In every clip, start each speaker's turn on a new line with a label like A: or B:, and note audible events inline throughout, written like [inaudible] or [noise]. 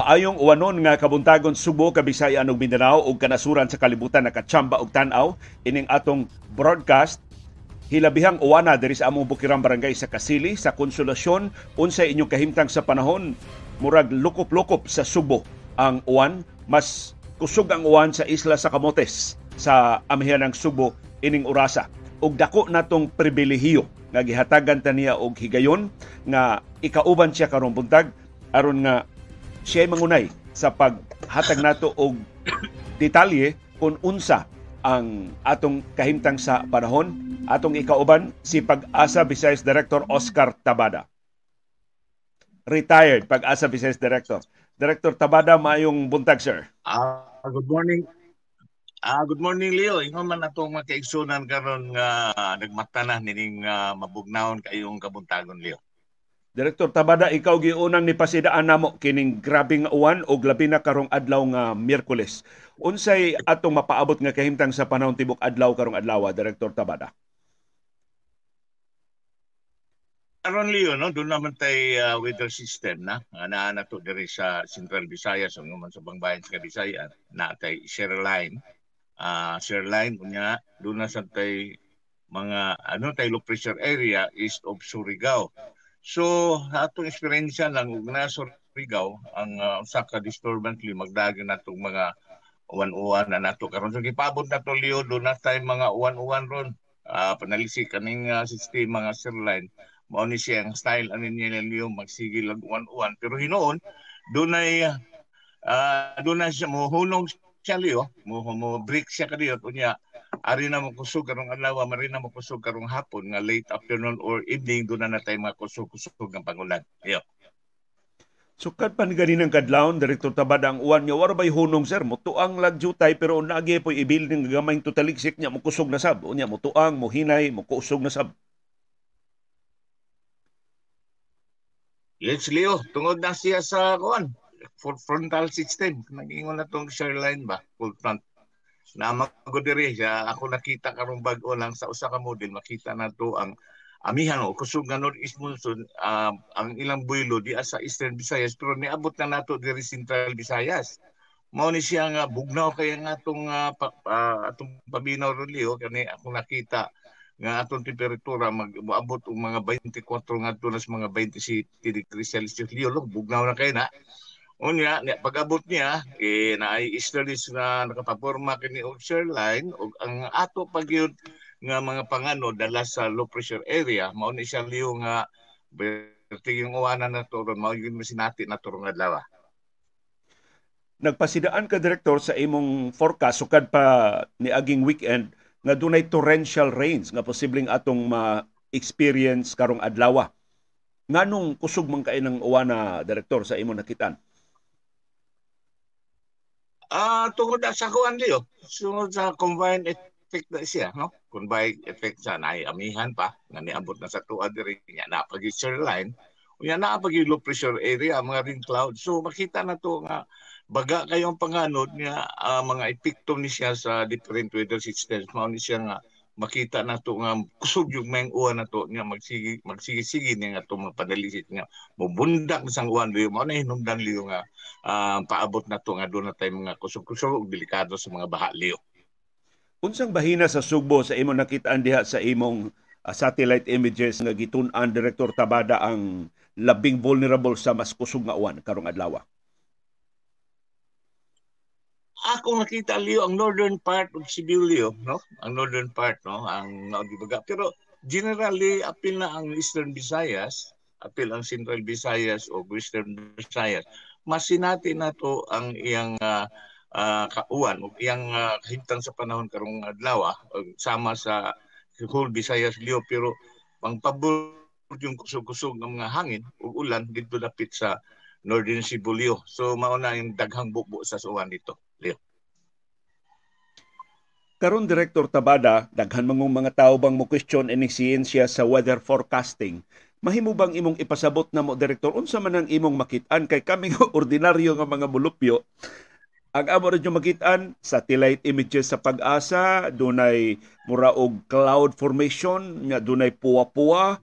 A: Maayong uwanon nga kabuntagon Subo, Kabisayan ug Mindanao ug kanasuran sa kalibutan nakatsamba og tan-aw. Ining atong broadcast hilabihang uwana diri sa among Bukirang Barangay sa Kasili sa Konsolasyon. Unsay inyong kahimtang sa panahon murag lukop-lukop sa Subo ang uwan. Mas kusog ang uwan sa isla sa Camotes sa amihan ng Subo ining orasa. Ug dako natong pribilehiyo nga gihatagan ta niya og higayon nga ikauban siya karong buntag aron nga siya mangunay sa paghatag nato og detalye kung unsa ang atong kahimtang sa panahon. Atong ikauban si Pag-asa Visayas Director Oscar Tabada. Retired Pag-asa Visayas Director. Director Tabada, mayong buntag, sir.
B: Uh, good morning. Ah, uh, good morning Leo. Ingon man atong makaigsunan karon nga uh, nagmata na nining uh, mabugnawon kayong kabuntagon Leo.
A: Direktor Tabada, ikaw giunang ni pasidaan namo kining grabing uwan o labi na karong adlaw nga Miyerkules. Unsay atong mapaabot nga kahimtang sa panahon tibok adlaw karong adlaw, Direktor Tabada?
B: Aron Leo, no? doon naman tay uh, weather system na. Na na to diri sa Central Visayas, o naman sa bangbayan sa Visayas, na tay share line. Uh, share line, kunya, doon na sa tay mga ano tay low pressure area east of Surigao So, atong eksperyensya lang, ug na Surigao, ang uh, usa ka disturbance li magdagan natong mga uwan-uwan na nato. Karon so gipabot na to liyo do na tay mga uwan-uwan ron. Uh, panalisi kaning uh, sistema nga sirline mao ni siya ang style ani niya liyo magsigil lag uwan-uwan pero hinuon dunay uh, dunay siya mo hunong siya liyo mo mo break siya kadiyo unya ari na mo kusog karong adlaw mari na mo kusog karong hapon nga late afternoon or evening do na natay mga kusog-kusog ng pangulan iyo
A: Sukat pa ni ganinang kadlawon, Direktor Tabada, ang uwan niya, wala ba'y hunong, sir? Mutuang lagjutay, pero nagi po ibil ng gamayng tutaliksik niya, mukusog na sab. O niya, mutuang, muhinay, mukusog na sab.
B: Yes, Leo. Tungod na siya sa kuan frontal system. Nag-ingon na tong shoreline ba? Full front na magodiri siya. Ako nakita karong bag-o lang sa usa ka model makita na to ang amihan o kusog nga northeast monsoon uh, ang ilang builo di sa eastern Visayas pero niabot na nato diri central Visayas. Mao ni siya nga bugnaw kay nga atong uh, pa, uh, atong pabinaw ron liyo kani ako nakita nga atong temperatura mag-abot og mga 24 ngadto na sa mga 27 degrees Celsius. Liyo bugnaw na kay na Unya, niya, pag-abot niya, eh, na ay studies na nakapaporma kini og line ug ang ato pagyud nga mga pangano dala sa low pressure area mao ni siya liyo nga tingin uwanan na to mao gyud masinati na turong adlaw.
A: Nagpasidaan ka direktor sa imong forecast sukad pa ni aging weekend nga dunay torrential rains nga posibleng atong ma-experience karong adlaw. Nganong kusog man kay ng uwana direktor sa imong nakitaan?
B: Ah, uh, tungod sa kuan liyo, sunod sa combined effect na siya, no? Combined effect sa nay amihan pa nga niabot na sa tuwa diri niya na pag line. Unya na pag low pressure area mga rain cloud. So makita na to nga baga kayong panganod niya uh, mga epekto ni siya sa different weather systems. Mao ni siya nga makita na to nga kusog yung may uwan na to nga magsigi magsigi-sige niya nga to mapadalisit nga mubundak sa uwan liyo mo na hinungdan liyo nga uh, paabot na to nga doon na tayo mga kusog-kusog delikado sa mga baha liyo
A: Unsang bahina sa Sugbo sa imong nakitaan diha sa imong uh, satellite images nga gitun-an Direktor Tabada ang labing vulnerable sa mas kusog nga uwan karong adlaw?
B: Ako nakita liyo ang northern part of Sibilio, no? Ang northern part, no? Ang Naudibaga. Pero generally, apil na ang Eastern Visayas, apil ang Central Visayas o Western Visayas. Mas sinati na to ang iyang uh, uh, kauwan, o iyang uh, kahintang sa panahon karong adlaw, sama sa whole Visayas liyo. Pero pang pabor yung kusog-kusog ng mga hangin o ulan dito dapit sa Northern Sibulio. So mauna yung daghang bukbo sa suwan dito. Leo.
A: Karon Direktor Tabada, daghan mangong mga tao bang mo question ini siyensya sa weather forecasting. Mahimo bang imong ipasabot na mo direktor unsa man ang imong makitaan kay kami [laughs] ordinaryo nga mga bulupyo ang amo rin yung makitaan, satellite images sa pag-asa, dunay mura og cloud formation, nga dunay puwa-puwa.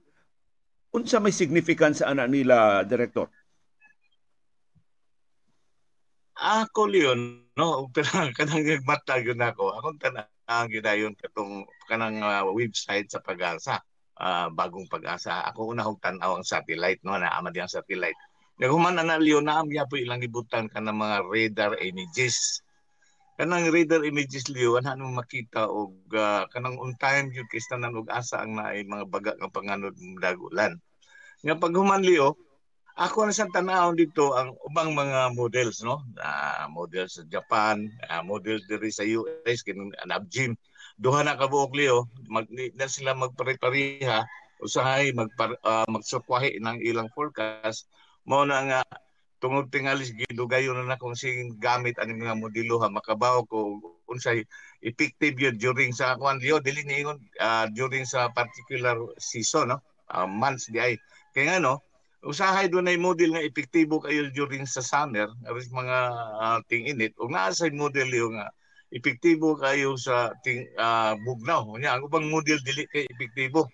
A: Unsa may significance ana nila, Director?
B: Ako leon no? Pero kanang mata gyud nako akong tanang gidayon katong kanang uh, website sa pag-asa. Uh, bagong pag-asa. Ako una og tan-aw ang satellite no? Na ama ang satellite. Naguman na leon na amya po ilang ibutan ka ng mga radar images. Kanang radar images liyo ana mo makita og uh, kanang time gyud kay tanan og asa ang naay mga baga nga panganod dagulan. Nga paghuman liyo ako na sa tanawon dito ang ubang mga models no? Uh, models sa Japan uh, models diri sa US kin Nabjim duha na kabuok liyo mag na sila magpare-pareha. Usahay magpar, uh, magsukwahi ng ilang forecast. Mo na nga tungod tingalis gidugayon na kung sing gamit ani mga modelo ha makabaw ko unsay effective yun during sa kwan liyo dili niingon uh, during sa particular season no? Uh, months di ay. Kay nga no usahay doon ay model nga epektibo kayo during sa summer aris mga uh, ting init. Ug naa sa model liyo nga epektibo kayo sa ting uh, bugnaw. Nya ang ubang model dili kay epektibo.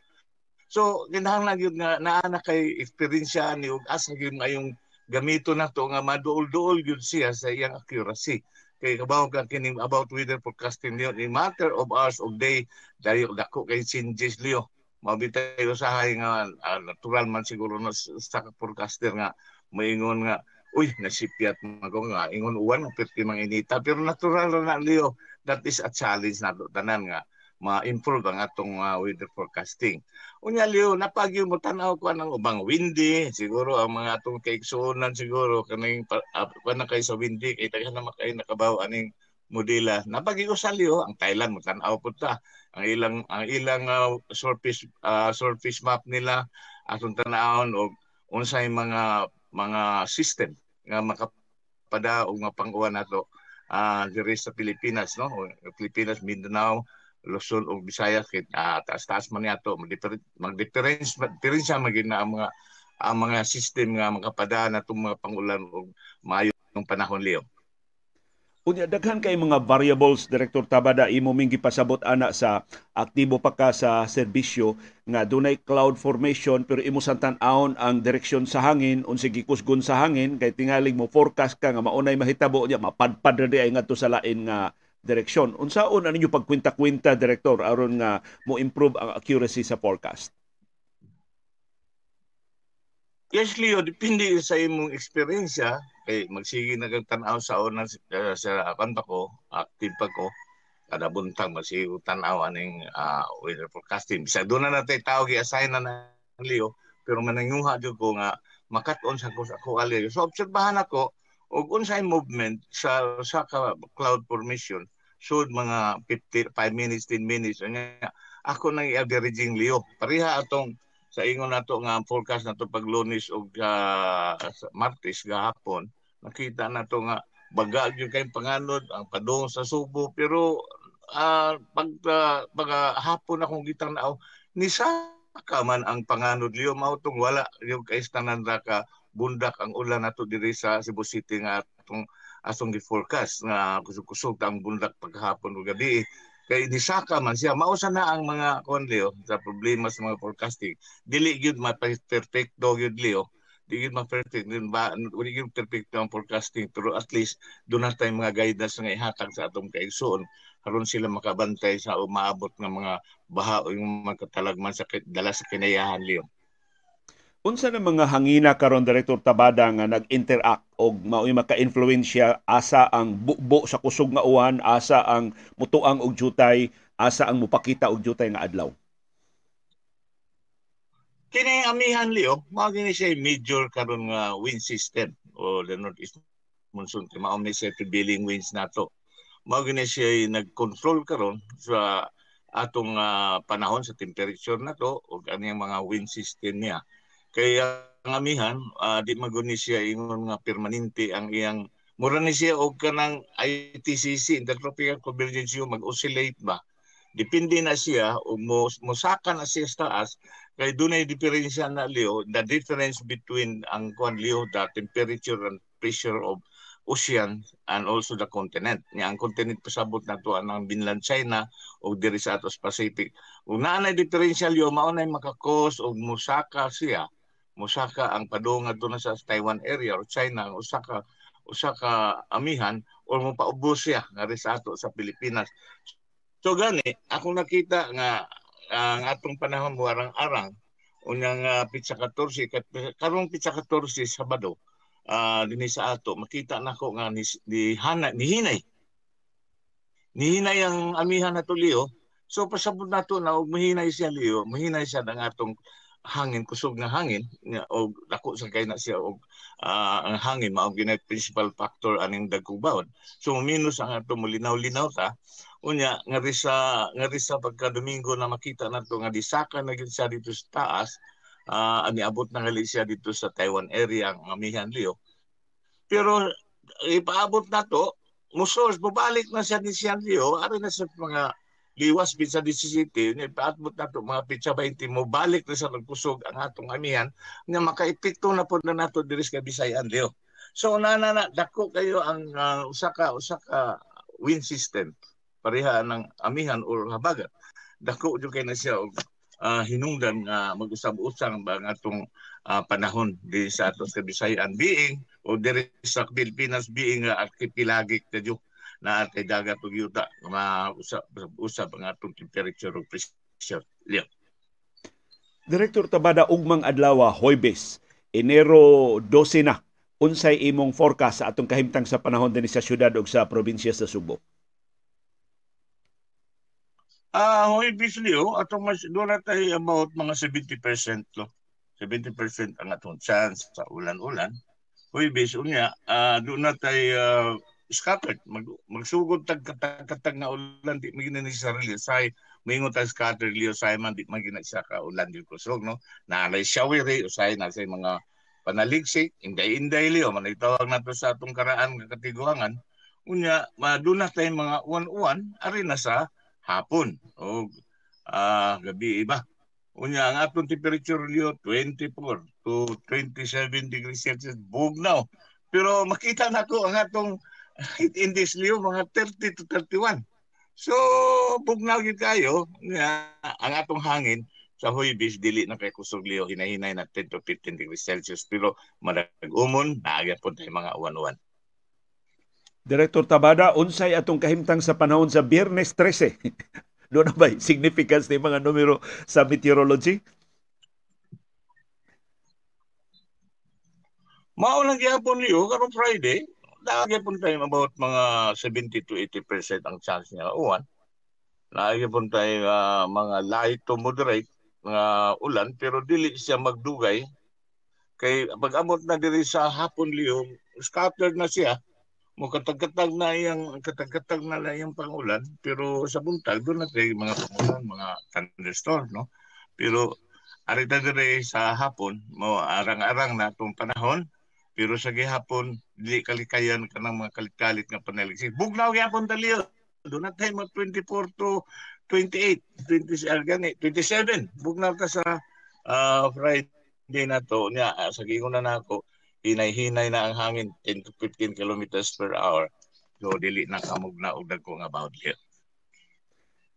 B: So kinahanglan gyud nga naa na kay experience ni ug asa gyud ngayong gamito na to nga maduol-duol gyud siya sa iyang accuracy. Kay kabaw ka kini about weather forecasting niyo in matter of hours of day dayo dako kay changes liyo mabitay usahay nga uh, natural man siguro na sa forecaster nga maingon nga uy nasipyat mago nga ingon uwan perti mang inita pero natural na liyo that is a challenge na tanan nga ma-improve ang atong uh, weather forecasting. Unya liyo napagyo mo tanaw ko ang ubang windy, siguro ang mga atong kaiksuonan siguro kaning uh, na kay sa windy kay daghan na makay nakabaw aning modela. Napagyo sa liyo ang Thailand mo tanaw pud. Ang ilang ang ilang uh, surface uh, surface map nila atong tanawon og unsay mga mga system nga makapada og mapanguwan nato uh, diri sa Pilipinas no Pilipinas Mindanao Luzon o Visayas kit uh, taas-taas man yato mag-difference difference magin na ang mga ang mga system nga makapadaan natong mga pangulan og maayo ng panahon liyo.
A: Unya daghan kay mga variables Direktor Tabada imo ming gipasabot ana sa aktibo pa ka sa serbisyo nga dunay cloud formation pero imo santan-aon ang direksyon sa hangin unsa gikusgon sa hangin kay tingaling mo forecast ka nga maunay mahitabo nya mapadpad ra ay ngadto sa lain nga direksyon. Unsaon ano ninyo pagkwinta-kwinta direktor aron nga mo improve ang accuracy sa forecast?
B: Yes, Leo, depende sa imong experience kay magsige na kag tan-aw sa una uh, sa akan pa ko, active pa ko kada buntag magsige tan-aw aning uh, weather forecasting. Bisa doon na natay tao gi-assign na ng Leo, pero manangyuha jud ko nga makat-on sa ko sa ko ali. So obserbahan ako og unsay movement sa sa cloud formation should mga 55 minutes, 10 minutes. Anya, ako nang i-averaging liyo. Pariha atong sa ingon nato nga forecast nato pag Lunes o uh, Martes gahapon nakita nato nga baga gyud kay panganod ang padung sa Subo. Pero uh, pag uh, pag uh, hapon akong gitanaw ni saka man ang panganod liyo mao tong wala yung kay tanan ka bundak ang ulan nato diri sa Cebu City nga atong asong gi-forecast nga kusog-kusog ang bundak paghapon ug gabi kay nisaka man siya. Mausa na ang mga kon Leo sa problema sa mga forecasting. Dili gyud ma perfecto gyud Leo. Di gyud ma perfect din ba dili gyud perfecto ang forecasting pero at least doon na tayong mga guidance nga ihatag sa atong kaigsoon. Aron sila makabantay sa umaabot nga mga baha o yung mga katalagman sa dala sa kinayahan Leo
A: Unsa na mga hangina karon Direktor Tabada nga nag-interact og mao'y maka-influensya asa ang bukbo sa kusog nga uwan, asa ang mutuang og jutay, asa ang mupakita og jutay nga adlaw?
B: Kini amihan liyo, mao gini siya major karon nga wind system o the northeast monsoon. Kay mao ni siya prevailing winds nato. Mao gini siya nag-control karon sa atong uh, panahon sa temperature nato ug aniyang mga wind system niya kaya ang amihan uh, di maguni siya ingon nga permanente ang iyang mura ni siya og kanang ITCC Intertropical Convergence mag-oscillate ba depende na siya o musaka na siya sa taas kay dunay diferensya na liyo the difference between ang kwan liyo the temperature and pressure of ocean and also the continent. Nya ang continent pasabot na to ang Binland China o diri sa atos Pacific. Ug naa na diferensyal yo mao nay makakos og musaka siya Musaka ang padung adto na sa Taiwan area or China ang Osaka usa ka amihan or mo paubos siya nga sa ato sa Pilipinas. So gani ako nakita nga ang atong panahon mo arang-arang unyang uh, pizza 14 kat karong pizza 14 Sabado uh, dinhi sa ato makita nako nga ni, ni hana ni hinay ni hinay ang amihan nato Leo so pasabot nato na og mahinay siya Leo mahinay siya ng atong hangin kusog nga hangin nga og dako sa kay na siya og uh, ang hangin mao ginay principal factor aning dagkong bawon so minus ang ato mulinaw-linaw ta. Unya nga sa nga sa pagka Domingo na makita nato nga disaka na gid siya dito sa taas uh, ani abot na gali siya dito sa Taiwan area ang amihan Leo. Pero ipaabot nato musos bubalik na siya ni Sian Leo ari na sa mga liwas di city ni paatbot nato mga pizza 20 mo balik na sa nagkusog ang atong amihan nga makaepekto na pod na nato diri sa Bisayan Leo. So na na, na dako kayo ang uh, usa ka usa system pareha ng amihan or habagat. Dako jud kay na siya og uh, hinungdan nga uh, mag-usab-usang ba atong uh, panahon di sa ato sa Bisayan being o diri sa Pilipinas being uh, archipelagic na na kay dagat ug yuta mausap usap ang atong temperature ug pressure. Yeah.
A: Direktor Tabada ugmang adlaw Hoybes, Enero 12 na. Unsay imong forecast sa atong kahimtang sa panahon dinhi sa syudad ug sa probinsya sa Subo?
B: Ah, uh, Hoybes Leo, atong mas doon tayo about mga 70% lo. 70% ang atong chance sa ulan-ulan. Hoybes unya, uh, doon na tayo uh, scattered. Mag magsugod tag katag, na ulan di magina ni sarili say mingon tag scattered liyo say man di magina siya ka ulan di kusog no? Na lay showery usay na say mga panaligsik inday inday liyo man itawag nato sa atong karaan nga katiguangan. Unya maduna tay mga uwan-uwan ari na sa hapon. O uh, gabi iba. Unya ang atong temperature liyo 24 to 27 degrees Celsius. Bugnaw. Pero makita nako ang atong heat index niyo mga 30 to 31. So, bugnaw gid kayo nga ang atong hangin sa Huybis dili na kay kusog liyo hinahinay na 10 to 15 degrees Celsius pero madag-umon naagya po tayo mga uwan-uwan.
A: Director Tabada, unsay atong kahimtang sa panahon sa Biyernes 13? [laughs] Doon na ba significance ni mga numero sa meteorology?
B: Mao lang gyapon niyo karong Friday, lagi po tayo about mga 70 to 80% ang chance niya. Uwan. Lagi po tayo uh, mga light to moderate mga ulan pero dili siya magdugay. Kay pag amot na diri sa hapon liyo scattered na siya. Mo katag-katag na iyang katag-katag na lang yung pangulan pero sa buntag doon na tayo mga pangulan mga thunderstorm no? Pero arita diri sa hapon mo arang-arang na itong panahon pero sa gihapon dili kalikayan kanang mga kalit-kalit nga panaligsik. Bugnaw gyapon dali. Do na tayo mo 24 to 28, 20 uh, gani, 27. Bugnaw ka sa uh, Friday na to niya uh, sa gingon na nako hinay-hinay na ang hangin 10 to 15 kilometers per hour. So dili na kamog na og dagko nga about here.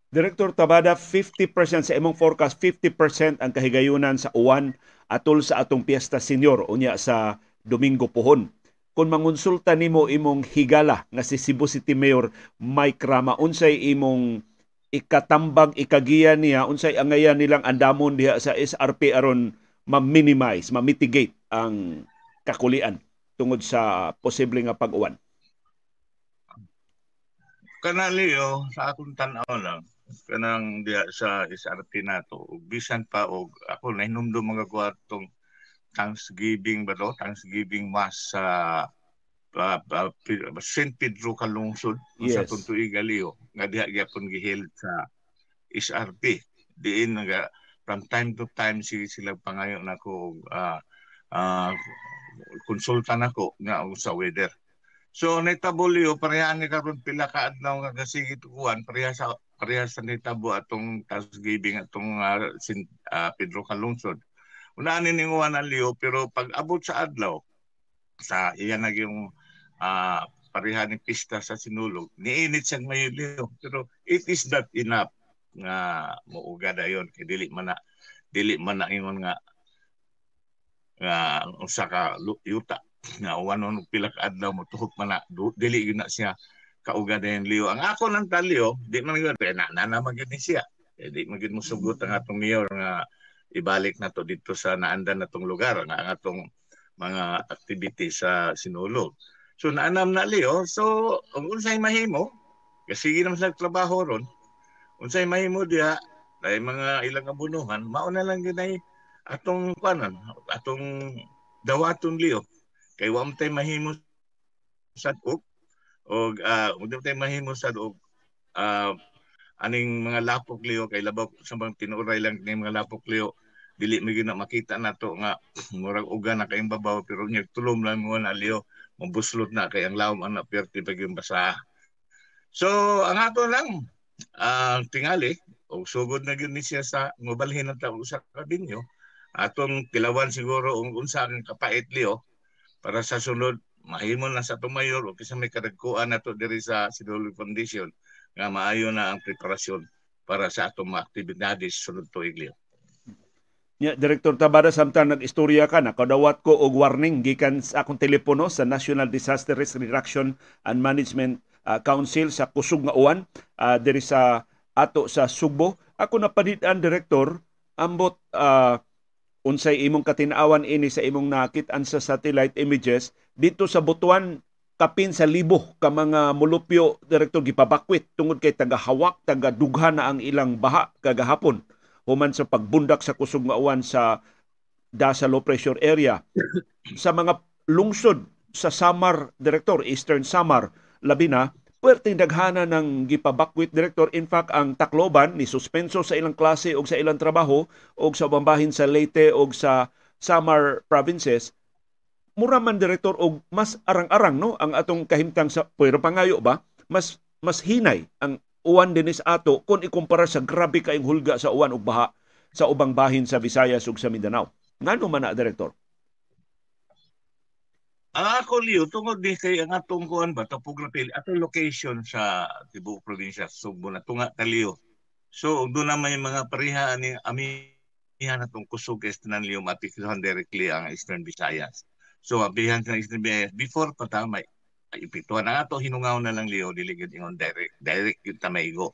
A: Director Tabada, 50% sa imong forecast, 50% ang kahigayunan sa uwan atol sa atong piyesta senior unya sa Domingo pohon. Kung mangonsulta nimo imong higala nga si Cebu City Mayor Mike Rama unsay imong ikatambag ikagiya niya unsay angayan nilang andamon diha sa SRP aron ma-minimize, ma-mitigate ang kakulian tungod sa posible nga pag-uwan.
B: Kanaliyo sa akong tan-aw lang kanang diha sa SRP nato bisan pa og ako na hinumdum mga kwartong Thanksgiving ba to? Thanksgiving Mass sa uh, uh, St. Pedro Kalungsod yes. sa Tuntuig Galio nga diha gyapon giheld sa SRP diin nga from time to time si sila pangayo nako uh, uh, konsulta nako nga sa weather So netabulyo pareha ni karon pila ka adlaw nga gasigit kuan pareha sa pareha sa netabo atong Thanksgiving atong uh, sin, uh, Pedro Kalungsod unanin ning ng liyo pero pag abot sa adlaw sa iyan na yung uh, pareha ni pista sa sinulog niinit siyang may liyo pero it is not enough nga muuga dayon kay dili man na dili man na ingon nga nga usa ka yuta nga uwan pila ka adlaw mo tuhok man na dili gyud na siya kauga din Leo. Ang ako ng talyo, di man gyud na na na magyud ni siya. Eh, di man gyud mo sugot ang atong mayor nga ibalik na to dito sa naandan natong lugar nga ang atong mga activity sa Sinulog. So naanam na Leo. So ang unsay mahimo, kasi naman sa trabaho ron, unsay mahimo diha ay mga ilang abunuhan, mao na lang gyud ay atong kanan, atong dawaton Leo. Kay wa tay mahimo sa og o uh, ug tay mahimo sa og uh, aning mga lapok liyo kay labaw sa mga tinuray lang ni mga lapok liyo dili mi na makita nato nga [clears throat] murag uga na kay babaw pero nya tulom lang mo na liyo mabuslot na kay ang lawom ang perti pag yung basa. So ang ato lang ang uh, tingali o sugod na gyud ni siya sa mobalhin ng tao sa kabinyo atong tilawan siguro ung unsa ang kapait liyo para sa sunod mahimo na sa tumayor o kasi may kadagkuan nato diri sa Sidolo Foundation nga maayo na ang preparasyon para sa atong mga aktibidades sunod tuig liyo.
A: Ya, Direktor Tabada samtang nag-istorya ka na kadawat ko og warning gikan sa akong telepono sa National Disaster Risk Reduction and Management uh, Council sa kusog nga uwan uh, diri sa ato sa Sugbo. Ako napadidan direktor ambot uh, unsay imong katinawan ini sa imong nakit-an sa satellite images dito sa Butuan kapin sa libo ka mga mulupyo direktor gipabakwit tungod kay tagahawak taga-dugha na ang ilang baha kagahapon. Human sa pagbundak sa kusog nga uwan sa Dasa low pressure area. Sa mga lungsod sa Samar direktor Eastern Samar labi na perting daghana ng gipabakwit director in fact ang Tacloban ni suspenso sa ilang klase o sa ilang trabaho o sa bambahin sa Leyte o sa Samar provinces mura man director og mas arang-arang no ang atong kahimtang sa pero pangayo ba mas mas hinay ang uwan dinis ato kung ikumpara sa grabe kaayong hulga sa uwan ug baha sa ubang bahin sa Visayas ug sa Mindanao ngano man na director
B: ang ako liyo, tungod di kay ang atong kuan ba, topography, atong location sa Tibuok Provincia, Sugbo na tunga kaliyo. So, doon naman yung mga parihaan ni amihan atong kusog liyo mapiktuhan directly ang Eastern Visayas. So, abihan sa Eastern Visayas, before pa ta, may ipiktuhan na ato, hinungaw na lang liyo, diligid ingon direct, direct yung tamaigo.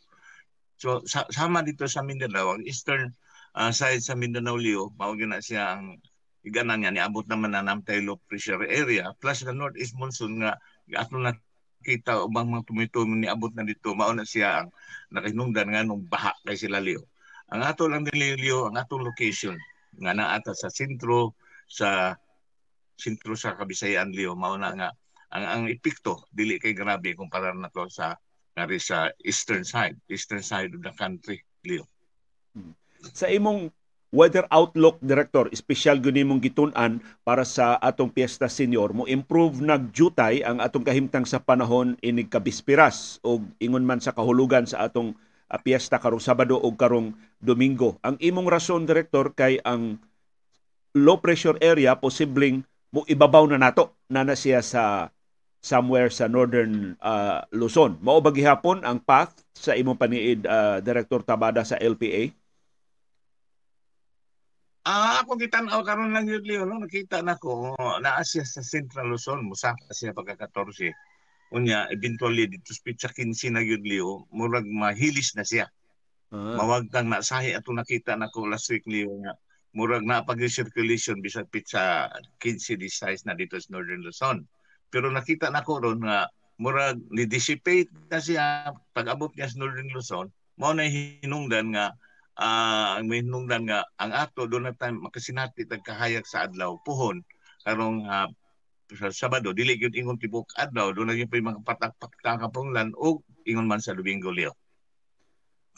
B: So, sa, sama dito sa Mindanao, ang Eastern uh, side sa Mindanao liyo, mao na siya ang iganan nga niabot naman na namtay low pressure area plus the northeast monsoon nga ato na kita ubang mga tumitumo ni abot na dito mao na siya ang nakahinungdan nga nung baha kay sila Leo. Ang ato lang Leo ang atong location nga naata sa sentro sa sentro sa Kabisayan Leo mao na nga ang ang epekto dili kay grabe kumpara na to sa ngari sa eastern side eastern side of the country Leo.
A: Hmm. sa imong weather outlook director special gyud nimong gitun-an para sa atong piyesta senior. Mo improve nagjutay ang atong kahimtang sa panahon inig kabispiras o ingon man sa kahulugan sa atong uh, piyesta karong Sabado o karong Domingo. Ang imong rason director kay ang low pressure area posibleng mo ibabaw na nato na na siya sa somewhere sa northern uh, Luzon mao ba gihapon ang path sa imong paniid uh, director Tabada sa LPA
B: Ah, ako gitan-aw karon lang yun Leo, no? nakita na ko na siya sa Central Luzon, musaka siya pagka 14. Unya eventually dito sa pitsa 15 na yun Leo, murag mahilis na siya. Uh-huh. Mawag kang nasahi ato nakita na ko last week Leo nga murag na pag circulation bisag pitsa 15 di size na dito sa Northern Luzon. Pero nakita na ko ron nga murag ni dissipate na siya pag abot niya sa Northern Luzon, mao na hinungdan nga uh, ang mahinungdan nga ang ato doon na tayo makasinati tagkahayag sa adlaw puhon karong uh, sa Sabado dili gyud ingon tibok adlaw doon na gyud mga patak-patak kapunglan o ingon man sa Domingo Leo.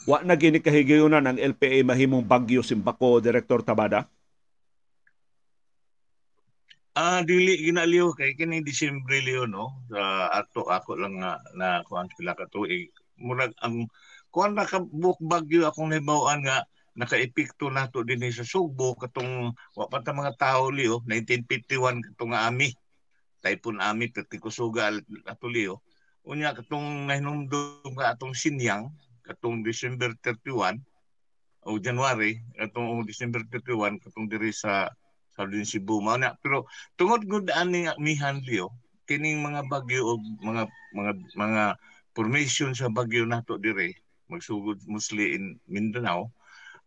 A: Wa na gini kahigayunan ang LPA mahimong bagyo simbako Direktor Tabada?
B: Ah, uh, dili ginaliw kay kini Disyembre Leo no. Sa ato ako lang nga na kuan pila ka tuig. Murag ang kuan na ka buk bagyo akong nahibawaan nga nakaepekto nato din sa Sugbo katong wa pa ta mga tao liyo 1951 katong ami typhoon ami perti kusuga ato liyo unya katong nahinumdum nga atong sinyang katong December 31 o January katong December 31 katong diri sa sa Cebu. Mao na pero tungod gud ani mihan Leo kining mga bagyo o mga mga mga formation sa bagyo nato dire magsugod mostly in Mindanao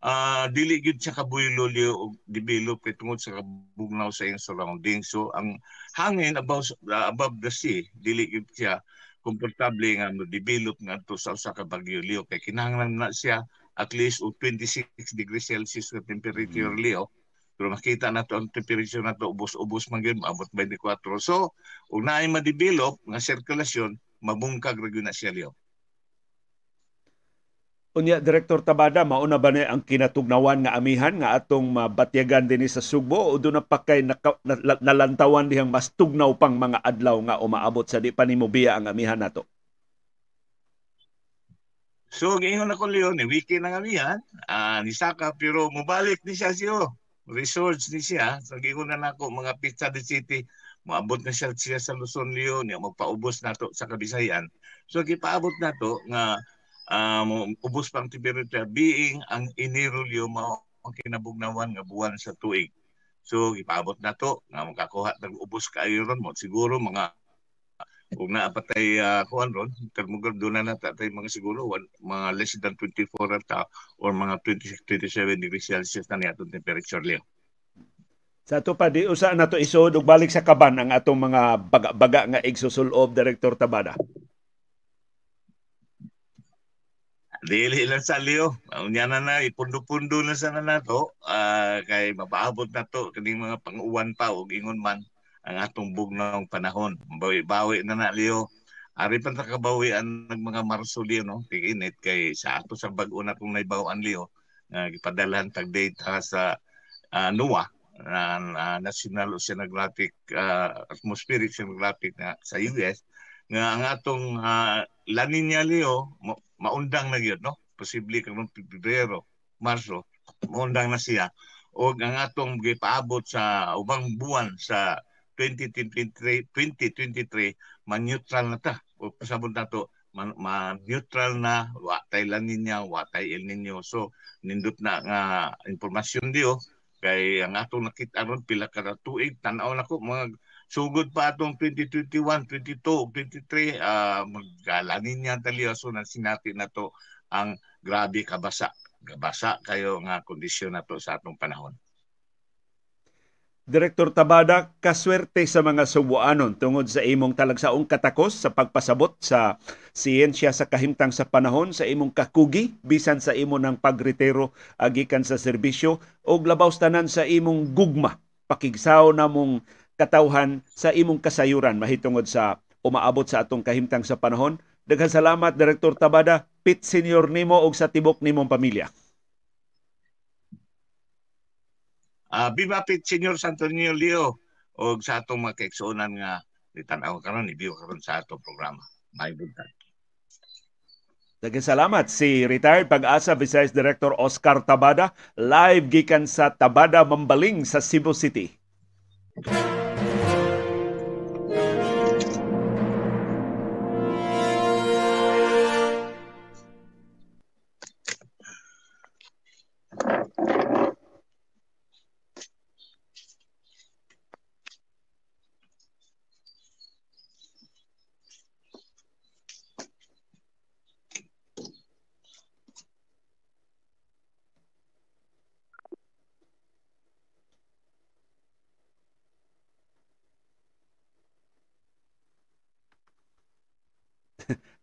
B: uh, dili gyud siya kabuylo o develop kay tungod sa kabugnaw sa iyang surrounding so ang hangin above uh, above the sea dili gyud siya komportable nga mo develop nga to sa usa ka bagyo Leo. Kay kinahanglan na siya at least og 26 degrees Celsius ka temperature mm. Leo. Pero makita na to ang temperature na to ubos-ubos man gyud maabot 24 so ug naay ma-develop nga sirkulasyon mabungkag ra na siya Leo
A: Unya Direktor Tabada mauna ba ni ang kinatugnawan nga amihan nga atong mabatyagan dinhi sa Sugbo o do na pa naka, nalantawan dihang mas tugnaw pang mga adlaw nga umaabot sa di pa nimo biya ang amihan nato?
B: So ngayon ako Leon, ni wiki ng amihan, uh, ni Saka pero mobalik ni siya siyo. Resorts ni siya, so na nako mga pizza the city, maabot na siya siya sa Luzon Leon, magpaubos nato sa Kabisayan. So gipaabot nato nga um, ubos pang temperature being ang inirulyo mao ang kinabugnawan nga buwan sa tuig. So ipaabot na to nga makakuha tag ubos kaayo ron mo siguro mga ug naa patay uh, kuan ron termogar do na nata mga siguro one, mga less than 24 ata or mga 26 27 degrees Celsius na niya temperature liyo.
A: Sa ato pa di usa na to isod balik sa kaban ang atong mga baga-baga nga igsusulob Director Tabada.
B: Dili lang sa liyo. Unya na na, ipundo-pundo na sa na nato. Uh, kay mapaabot na to, kaning mga pang-uwan pa, o ingon man, ang atong bugnong panahon. Bawi-bawi na na liyo. Ari pa takabawi ang mga Marso liyo, no? Tiginit kay sa ato sa bag-o na kung naibawan liyo, uh, ipadalhan tag data sa uh, NOAA, uh, National Oceanographic uh, Atmospheric Oceanographic na sa US, nga ang atong uh, La Nina Leo maundang na gyud no? Posible karon Pebrero Marso maundang na siya. O ang atong gipaabot sa ubang buwan sa 2023 2023 man-neutral na ta. O pasabot na to ma-neutral na wa tay La Nina wa tay El Nino so nindot na nga impormasyon diyo. Kay ang atong nakita ron pila ka tuig tan-aw nako mga sugod pa atong 2021, 22, 23 uh, magalanin niya taliyo so na sinati na to ang grabe kabasa. Kabasa kayo nga kondisyon na to sa atong panahon.
A: Direktor Tabada, kaswerte sa mga subuanon tungod sa imong talagsaong katakos sa pagpasabot sa siyensya sa kahimtang sa panahon sa imong kakugi bisan sa imo ng pagretero agikan sa serbisyo o labaw tanan sa imong gugma pakigsaw na mong katawhan sa imong kasayuran mahitungod sa umaabot sa atong kahimtang sa panahon. Daghang salamat Direktor Tabada, pit senior nimo og sa tibok nimong pamilya.
B: Uh, Viva Pit Senior Santonio Leo og sa atong mga kaigsuonan nga nitanaw karon ni karon sa atong programa. May buntag.
A: Daghang salamat si retired pag-asa Vice Director Oscar Tabada live gikan sa Tabada Mambaling sa Cebu City.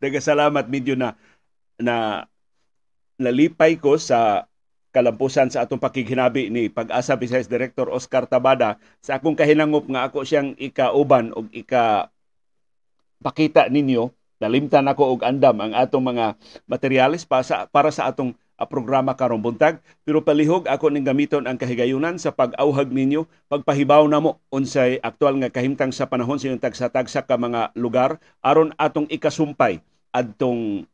A: Nagasalamat medyo na na nalipay ko sa kalampusan sa atong pakighinabi ni Pag-asa Vice Director Oscar Tabada. Sa akong kahinangop nga ako siyang ikauban og ika pakita ninyo nalimtan ako og andam ang atong mga materyales para sa, para sa atong a programa karong buntag. Pero palihog ako ning gamiton ang kahigayunan sa pag-auhag ninyo. Pagpahibaw namo unsay aktual nga kahimtang sa panahon sa tagsa-tagsa ka mga lugar aron atong ikasumpay adtong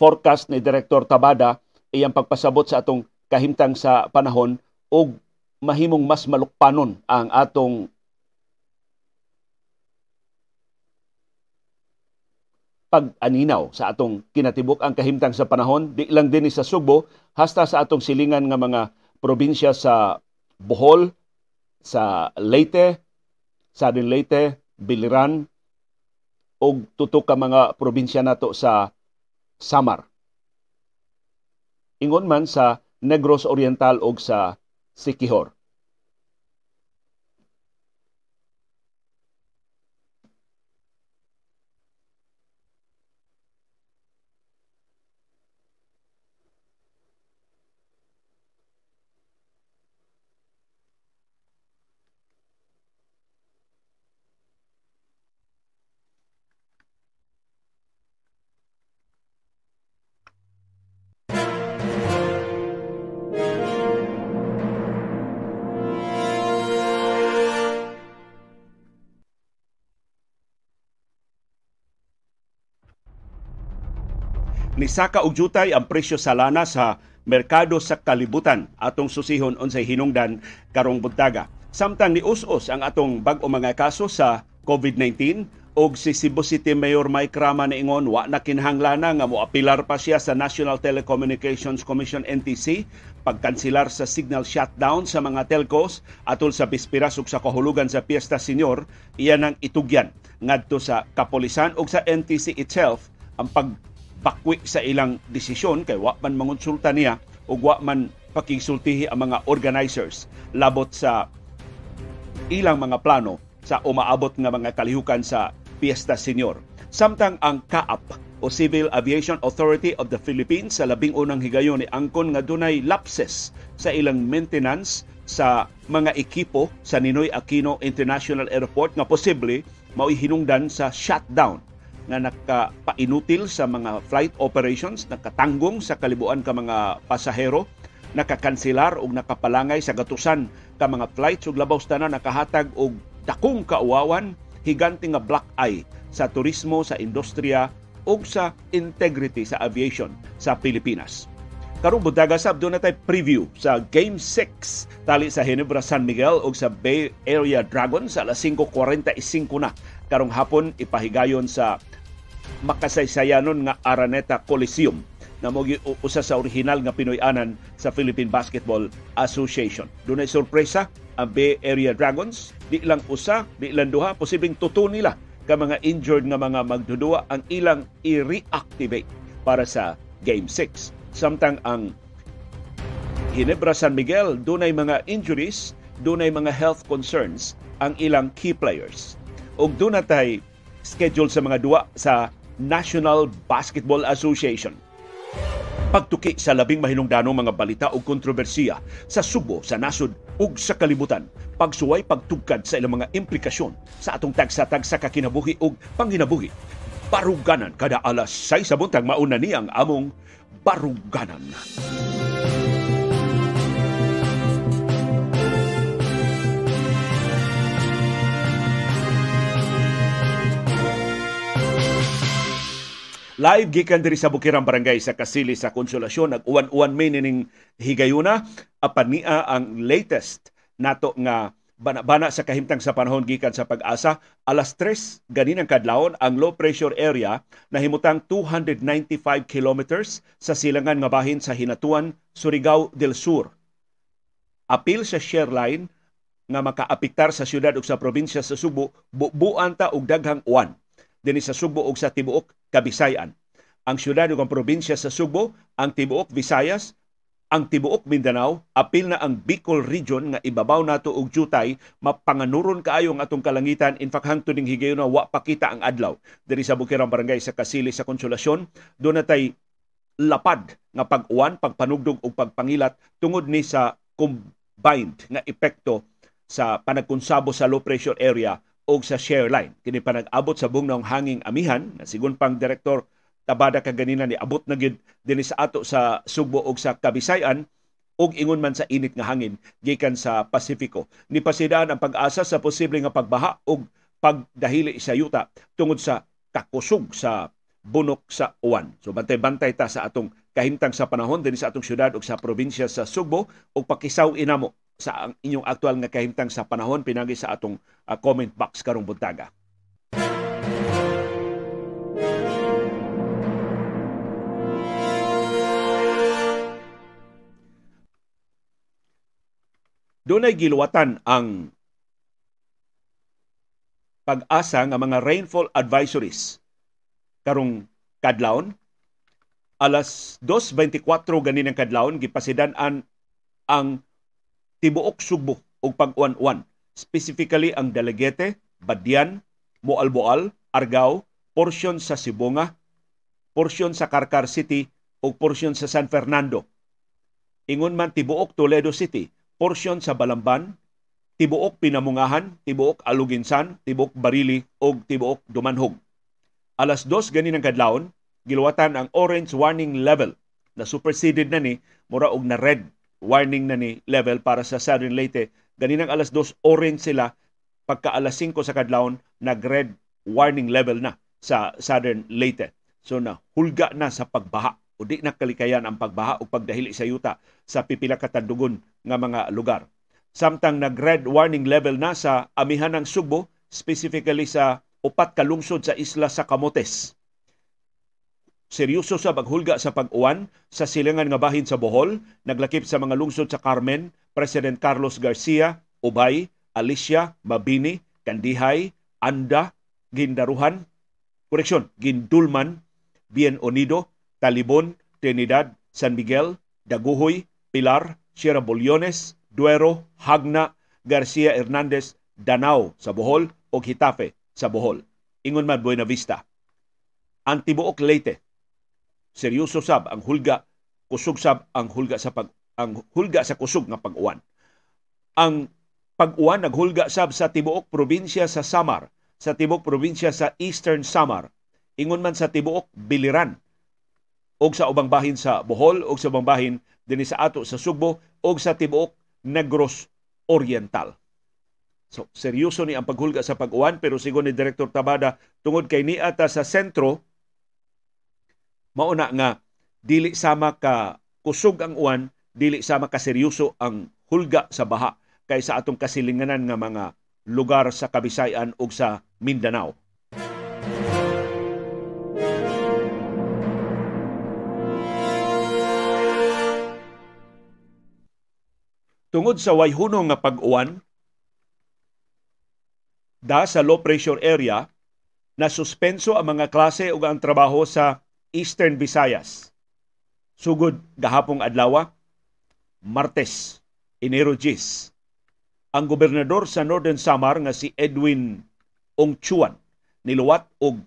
A: forecast ni Director Tabada iyang pagpasabot sa atong kahimtang sa panahon ug mahimong mas malukpanon ang atong pag-aninaw sa atong kinatibuk ang kahimtang sa panahon di lang din sa Subo hasta sa atong silingan nga mga probinsya sa Bohol, sa Leyte, Southern Leyte, Biliran ug tutok ka mga probinsya nato sa Samar. Ingon man sa Negros Oriental ug sa Siquijor. Nisaka og jutay ang presyo sa lana sa merkado sa kalibutan atong susihon unsay hinungdan karong buntaga. Samtang ni us-us ang atong bag-o mga kaso sa COVID-19 og si Cebu City Mayor Mike Rama ingon wa na kinahanglan nga moapilar pa siya sa National Telecommunications Commission NTC pagkansilar sa signal shutdown sa mga telcos atol sa bispiras ug sa kahulugan sa Piesta Senior iyan ang itugyan ngadto sa kapolisan ug sa NTC itself ang pag pakwi sa ilang desisyon kay wa man mangonsulta niya ug wa man pakisultihi ang mga organizers labot sa ilang mga plano sa umaabot nga mga kalihukan sa Fiesta Senior. Samtang ang CAAP o Civil Aviation Authority of the Philippines sa labing unang higayon ni angkon nga dunay lapses sa ilang maintenance sa mga ekipo sa Ninoy Aquino International Airport nga posible mao hinungdan sa shutdown nga nakapainutil sa mga flight operations, nakatanggong sa kalibuan ka mga pasahero, nakakansilar o nakapalangay sa gatusan ka mga flights ug labaw tanan nakahatag og dakong kauwawan higante nga black eye sa turismo sa industriya ug sa integrity sa aviation sa Pilipinas. Karong buntaga sab doon natay preview sa Game 6 tali sa Ginebra San Miguel ug sa Bay Area Dragons sa alas 5:45 na karong hapon ipahigayon sa makasaysayanon nga Araneta Coliseum na mo usa sa original nga Pinoy-anan sa Philippine Basketball Association. Dunay sorpresa ang Bay Area Dragons, di lang usa, di lang duha, posibleng tuto nila ka mga injured nga mga magdudua ang ilang i-reactivate para sa Game 6. Samtang ang Ginebra San Miguel, dunay mga injuries, dunay mga health concerns ang ilang key players. Ug dunay schedule sa mga duwa sa National Basketball Association. Pagtuki sa labing mahinungdanong mga balita o kontrobersiya sa Subo, sa nasod ug sa kalibutan. Pagsuway pagtugkad sa ilang mga implikasyon sa atong tagsatag sa kakinabuhi ug panghinabuhi. Baruganan kada alas 6 sa buntag mauna ni ang among Baruganan. Baruganan. Live gikan diri sa Bukirang Barangay sa Kasili sa Konsolasyon. Nag uwan-uwan may ning higayuna. Apan niya ang latest nato nga bana-bana sa kahimtang sa panahon gikan sa pag-asa. Alas 3 ganin ang kadlawon ang low pressure area na himutang 295 kilometers sa silangan nga bahin sa Hinatuan, Surigao del Sur. Apil sa share line nga makaapiktar sa syudad ug sa probinsya sa Subo, bubuan ta og daghang uwan dinhi sa Subo ug sa tibuok Kabisayan. Ang syudad ug ang probinsya sa Subo, ang tibuok Visayas, ang tibuok Mindanao, apil na ang Bicol region nga ibabaw nato og jutay, mapanganuron kaayo ang atong kalangitan in fact hangtod ning higayon na wa pakita ang adlaw diri sa Bukirang Barangay sa Kasili sa Konsolasyon, do natay lapad nga pag-uwan, pagpanugdog ug pagpangilat tungod ni sa combined nga epekto sa panagkonsabo sa low pressure area o sa share line. Kini pa nag-abot sa bugnaong hanging amihan na sigon pang direktor Tabada kaganina ni abot na gid dinhi sa ato sa Sugbo ug sa Kabisayan ug ingon man sa init nga hangin gikan sa Pasifiko. Ni pasidaan ang pag-asa sa posible nga pagbaha ug pagdahili sa yuta tungod sa kakusog sa bunok sa uwan. So bantay-bantay ta sa atong kahimtang sa panahon dinhi sa atong syudad ug sa probinsya sa Sugbo ug pakisaw inamo sa inyong aktual nga kahimtang sa panahon pinagi sa atong uh, comment box karong buntaga. Doon ay giluwatan ang pag-asa nga mga rainfall advisories karong kadlawon alas 2.24 ganin ang kadlawon gipasidan-an ang tibuok Sugbo ug pag-uwan-uwan specifically ang Dalaguete, Badyan, Moalboal, Argao, porsyon sa Sibonga, porsyon sa Carcar City ug porsyon sa San Fernando. Ingon man tibuok Toledo City, porsyon sa Balamban, tibuok Pinamungahan, tibuok Aluginsan, tibuok Barili ug tibuok Dumanhog. Alas 2 ganin ang kadlawon, giluwatan ang orange warning level na superseded na ni mura og na red warning na ni level para sa Southern Leyte. Ganinang alas 2 orange sila pagka alas 5 sa kadlawon nag red warning level na sa Southern Leyte. So na hulga na sa pagbaha o di na kalikayan ang pagbaha o pagdahili sa yuta sa pipila katandugon nga mga lugar samtang nag-red warning level na sa amihan ng Subo, specifically sa upat ka lungsod sa isla sa Camotes. Seryoso sa paghulga sa pag-uwan sa silingan nga bahin sa Bohol, naglakip sa mga lungsod sa Carmen, President Carlos Garcia, Ubay, Alicia, Mabini, Kandihay, Anda, Gindaruhan, koreksyon, Gindulman, Bien Unido, Talibon, Trinidad, San Miguel, Daguhoy, Pilar, Sierra Boliones, Duero, Hagna, Garcia Hernandez, Danao sa Bohol o Hitafe sa Bohol. Ingon man Buena Vista. Ang Leyte, seryoso sab ang hulga, kusog sab ang hulga sa pag ang hulga sa kusog nga pag-uwan. Ang pag-uwan naghulga sab sa tibuok probinsya sa Samar, sa tibuok probinsya sa Eastern Samar, ingon man sa tibuok Biliran, og sa ubang bahin sa Bohol og sa ubang bahin dinhi sa ato sa Sugbo og sa tibuok Negros Oriental. So, seryoso ni ang paghulga sa pag-uwan pero sigon ni Director Tabada tungod kay niata sa sentro mauna nga dili sama ka kusog ang uwan, dili sama ka seryoso ang hulga sa baha kay sa atong kasilinganan nga mga lugar sa Kabisayan ug sa Mindanao. tungod sa wayhunong nga pag-uwan da sa low pressure area na suspenso ang mga klase ug ang trabaho sa Eastern Visayas. Sugod gahapong adlaw, Martes, Enero 10. Ang gobernador sa Northern Samar nga si Edwin Ongchuan niluwat og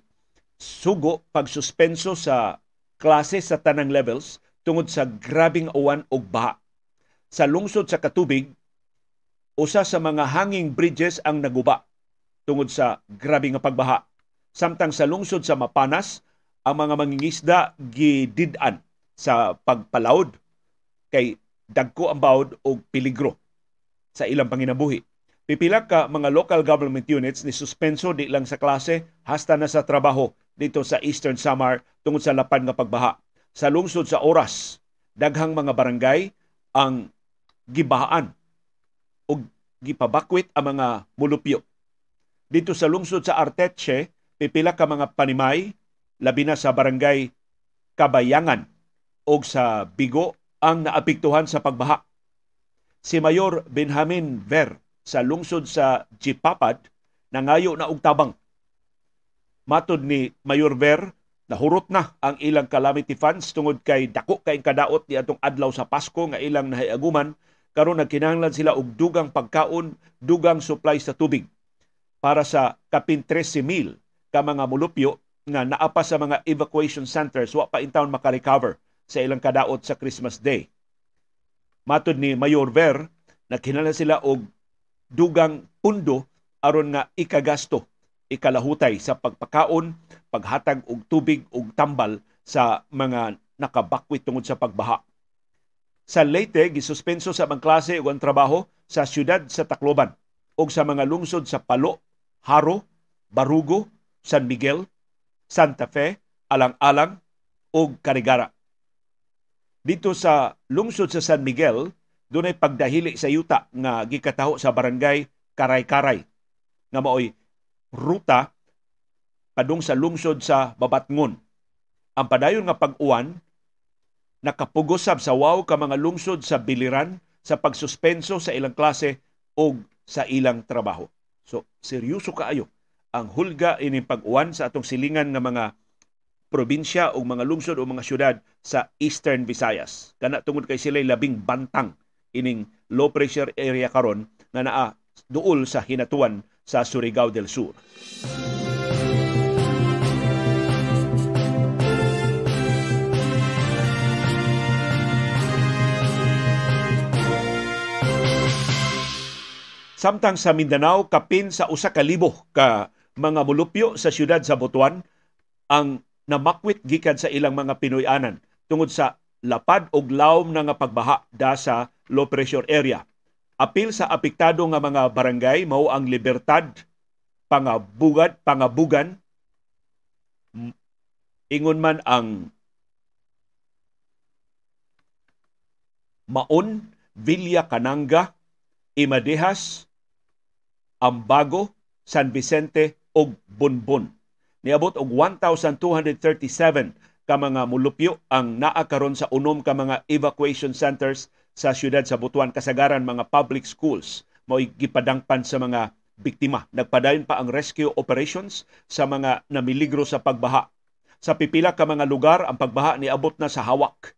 A: sugo pagsuspenso sa klase sa tanang levels tungod sa grabing uwan og baha sa lungsod sa Katubig, usa sa mga hanging bridges ang naguba tungod sa grabe nga pagbaha. Samtang sa lungsod sa Mapanas, ang mga mangingisda gididan sa pagpalaod kay dagko ang bawd og peligro sa ilang panginabuhi. Pipila ka mga local government units ni suspenso di lang sa klase hasta na sa trabaho dito sa Eastern Samar tungod sa lapan nga pagbaha. Sa lungsod sa Oras, daghang mga barangay ang gibahaan o gipabakwit ang mga mulupyo. Dito sa lungsod sa Arteche, pipila ka mga panimay, labi na sa barangay Kabayangan o sa Bigo ang naapektuhan sa pagbaha. Si Mayor Benjamin Ver sa lungsod sa Jipapad nangayo na og tabang. Matod ni Mayor Ver, nahurot na ang ilang calamity funds tungod kay dako kay kadaot di atong adlaw sa Pasko nga ilang nahiaguman karon nagkinahanglan sila og dugang pagkaon, dugang supply sa tubig para sa kapin 13,000 ka mga mulupyo nga naapa sa mga evacuation centers wa pa in town makarecover sa ilang kadaot sa Christmas Day. Matod ni Mayor Ver, nagkinahanglan sila og dugang pundo aron nga ikagasto ikalahutay sa pagpakaon, paghatag og tubig ug tambal sa mga nakabakwit tungod sa pagbaha sa Leyte gisuspenso sa mga klase ug ang trabaho sa siyudad sa Tacloban ug sa mga lungsod sa Palo, Haro, Barugo, San Miguel, Santa Fe, Alang-alang ug Carigara. Dito sa lungsod sa San Miguel, dunay pagdahili sa yuta nga gikataho sa barangay Karay-Karay nga maoy ruta padung sa lungsod sa Babatngon. Ang padayon nga pag-uwan nakapugosab sa wow ka mga lungsod sa Biliran, sa pagsuspenso sa ilang klase o sa ilang trabaho. So, seryoso kaayo ang hulga ini pag-uwan sa atong silingan nga mga probinsya o mga lungsod o mga syudad sa Eastern Visayas. Kana tungod kay sila labing bantang ining low pressure area karon nga naa duol sa hinatuan sa Surigao del Sur. Samtang sa Mindanao, kapin sa usa ka libo ka mga mulupyo sa siyudad sa Butuan ang namakwit gikan sa ilang mga Pinoyanan tungod sa lapad og lawom na nga pagbaha da sa low pressure area. Apil sa apektado nga mga barangay mao ang Libertad, Pangabugad, Pangabugan, ingon man ang Maon, Villa Cananga, Imadehas, Ambago, San Vicente ug Bunbun. Niabot og 1,237 ka mga mulupyo ang naa karon sa unom ka mga evacuation centers sa siyudad sa Butuan kasagaran mga public schools mao gipadangpan sa mga biktima. Nagpadayon pa ang rescue operations sa mga namiligro sa pagbaha. Sa pipila ka mga lugar ang pagbaha niabot na sa hawak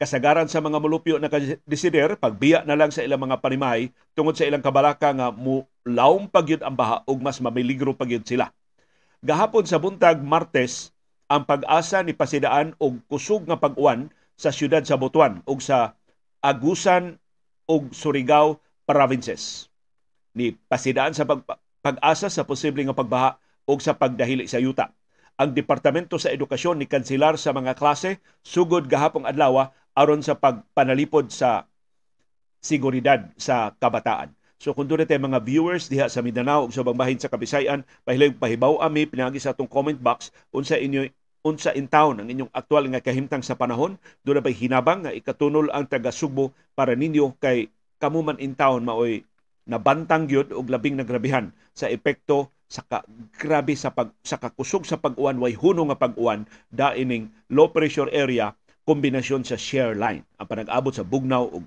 A: kasagaran sa mga mulupyo na desider pagbiya na lang sa ilang mga panimay tungod sa ilang kabalaka nga mulawm pagyud ang baha ug mas mamiligro pagyud sila. Gahapon sa buntag Martes ang pag-asa ni pasidaan og kusog nga pag-uwan sa siyudad sa Butuan ug sa Agusan ug Surigao provinces. Ni pasidaan sa pag- pag-asa sa posibleng nga pagbaha ug sa pagdahili sa yuta. Ang Departamento sa Edukasyon ni kanselar sa mga klase sugod gahapong adlaw aron sa pagpanalipod sa seguridad sa kabataan. So kung doon mga viewers diha sa Mindanao ug sa bahin sa Kabisayan, pahilig pahibaw ami pinagi sa atong comment box unsa inyo unsa in town ang inyong aktual nga kahimtang sa panahon doon na bay hinabang nga ikatunol ang taga Subo para ninyo kay kamuman in town maoy nabantang gyud og labing nagrabihan sa epekto sa ka, grabe sa pag sa kakusog sa pag-uwan way huno nga pag-uwan da ining low pressure area kombinasyon sa share line ang panag-abot sa bugnaw ug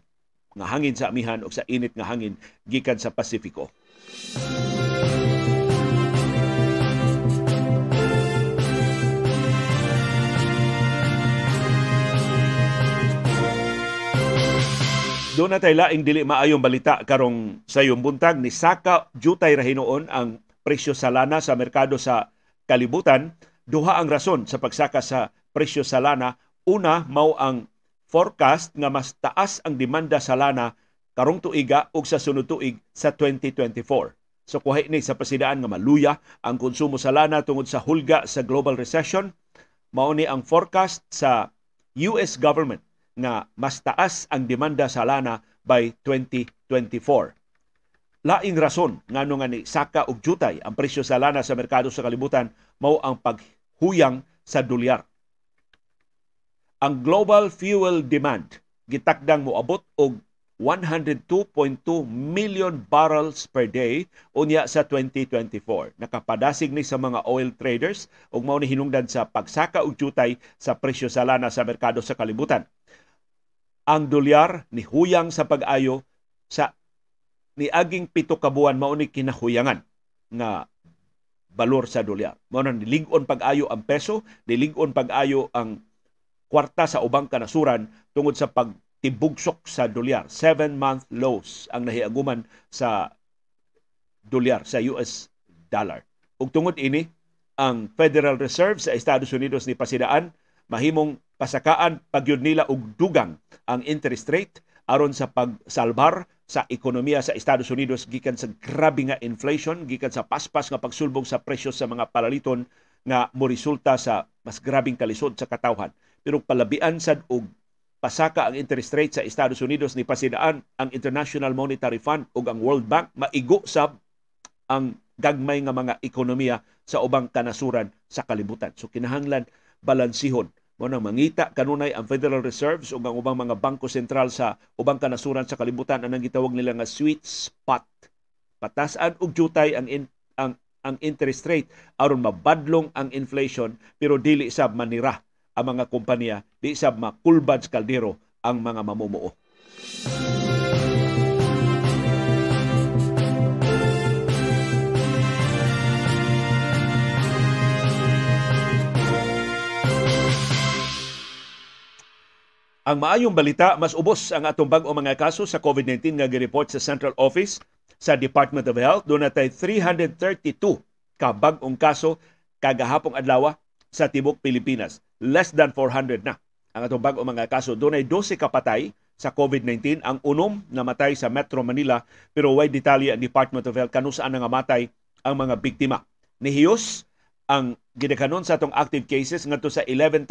A: nga hangin sa amihan ug sa init nga hangin gikan sa Pasifiko. Doon na tayo laing dili maayong balita karong sa iyong buntag ni Saka Jutay Rahinoon ang presyo sa lana sa merkado sa kalibutan. Duha ang rason sa pagsaka sa presyo sa lana Una, mao ang forecast nga mas taas ang demanda sa lana karong tuiga ug sa sunod tuig sa 2024. So kuha ni sa pasidaan nga maluya ang konsumo sa lana tungod sa hulga sa global recession. Mao ni ang forecast sa US government nga mas taas ang demanda sa lana by 2024. Laing rason ngano nga ni saka og jutay ang presyo sa lana sa merkado sa kalibutan mao ang paghuyang sa dolyar ang global fuel demand gitakdang moabot og 102.2 million barrels per day unya sa 2024. Nakapadasig ni sa mga oil traders ug mao ni hinungdan sa pagsaka og jutay sa presyo sa lana sa merkado sa kalibutan. Ang dolyar ni huyang sa pag-ayo sa niaging pito ka buwan mao ni kinahuyangan nga balor sa dolyar. Mao nang nilig-on pag-ayo ang peso, nilig-on pag-ayo ang kwarta sa ubang kanasuran tungod sa pagtibugsok sa dolyar. Seven-month lows ang nahiaguman sa dolyar, sa US dollar. Ug tungod ini, ang Federal Reserve sa Estados Unidos ni pasidaan mahimong pasakaan pagyud nila og dugang ang interest rate aron sa pagsalbar sa ekonomiya sa Estados Unidos gikan sa grabe nga inflation gikan sa paspas nga pagsulbong sa presyo sa mga palaliton nga moresulta sa mas grabing kalisod sa katawhan pero palabian sad og pasaka ang interest rate sa Estados Unidos ni pasidaan ang International Monetary Fund ug ang World Bank maigo sab ang gagmay nga mga ekonomiya sa ubang kanasuran sa kalibutan. So kinahanglan balansihon mo nang mangita kanunay ang Federal Reserves ug ang ubang mga bangko sentral sa ubang kanasuran sa kalibutan anang gitawag nila nga sweet spot. Patasan og jutay ang in, ang ang interest rate aron mabadlong ang inflation pero dili sab manira ang mga kumpanya di sa makulbad kaldero ang mga mamumuo. Ang maayong balita, mas ubos ang atong bag-o mga kaso sa COVID-19 nga gireport sa Central Office sa Department of Health. Doon natay 332 ka bag-ong kaso kagahapong adlaw sa tibok Pilipinas. Less than 400 na ang atong bag-o mga kaso. Doon ay 12 kapatay sa COVID-19. Ang unom namatay sa Metro Manila pero way detalye ang Department of Health kanusaan nga matay ang mga biktima. Nihiyos ang gidakanon sa atong active cases ngadto sa 11,000